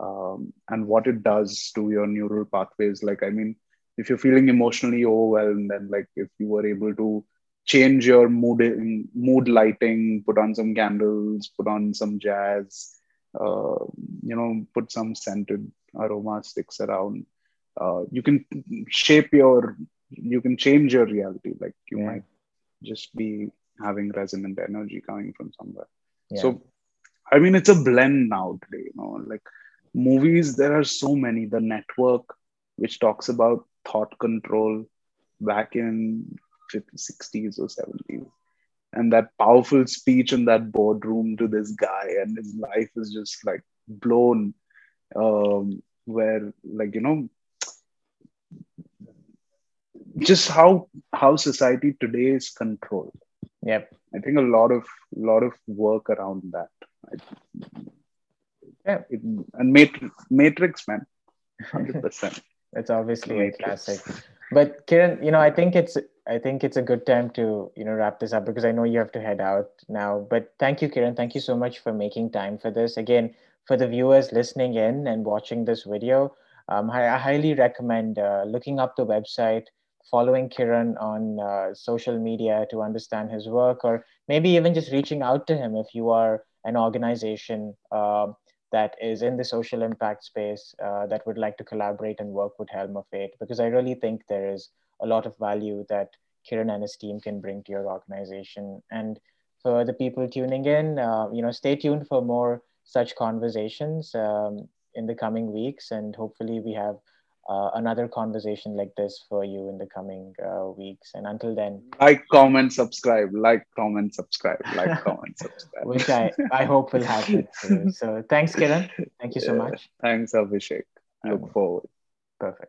Speaker 2: um, and what it does to your neural pathways. Like i mean if you're feeling emotionally overwhelmed and like if you were able to change your mood mood lighting put on some candles put on some jazz uh, you know put some scented aroma sticks around uh, you can shape your you can change your reality. Like you yeah. might just be having resonant energy coming from somewhere. Yeah. so i mean it's a blend now today you know like movies there are so many. The network which talks about thought control back in 50s 60s or 70s and that powerful speech in that boardroom to this guy and his life is just like blown. Um, where like you know just how how society today is controlled.
Speaker 1: Yep.
Speaker 2: I think a lot of lot of work around that.
Speaker 1: Yeah.
Speaker 2: It, and matrix, matrix man. 100%
Speaker 1: that's obviously matrix. a classic. But kiran you know i think it's i think it's a good time to you know wrap this up because i know you have to head out now. But thank you kiran. Thank you so much for making time for this. Again for the viewers listening in and watching this video um, I, I, highly recommend uh, looking up the website following Kiran on uh, social media to understand his work, or maybe even just reaching out to him if you are an organization uh, that is in the social impact space uh, that would like to collaborate and work with Helm of Fate, because I really think there is a lot of value that Kiran and his team can bring to your organization. And for the people tuning in, uh, you know, stay tuned for more such conversations um, in the coming weeks, and hopefully we have uh, another conversation like this for you in the coming uh, weeks. And until then,
Speaker 2: like, comment, subscribe, like, comment, subscribe, like, comment, subscribe.
Speaker 1: Which I, I hope will happen. So thanks, Kiran. Thank you so much.
Speaker 2: Thanks, Abhishek. I look forward.
Speaker 1: Perfect.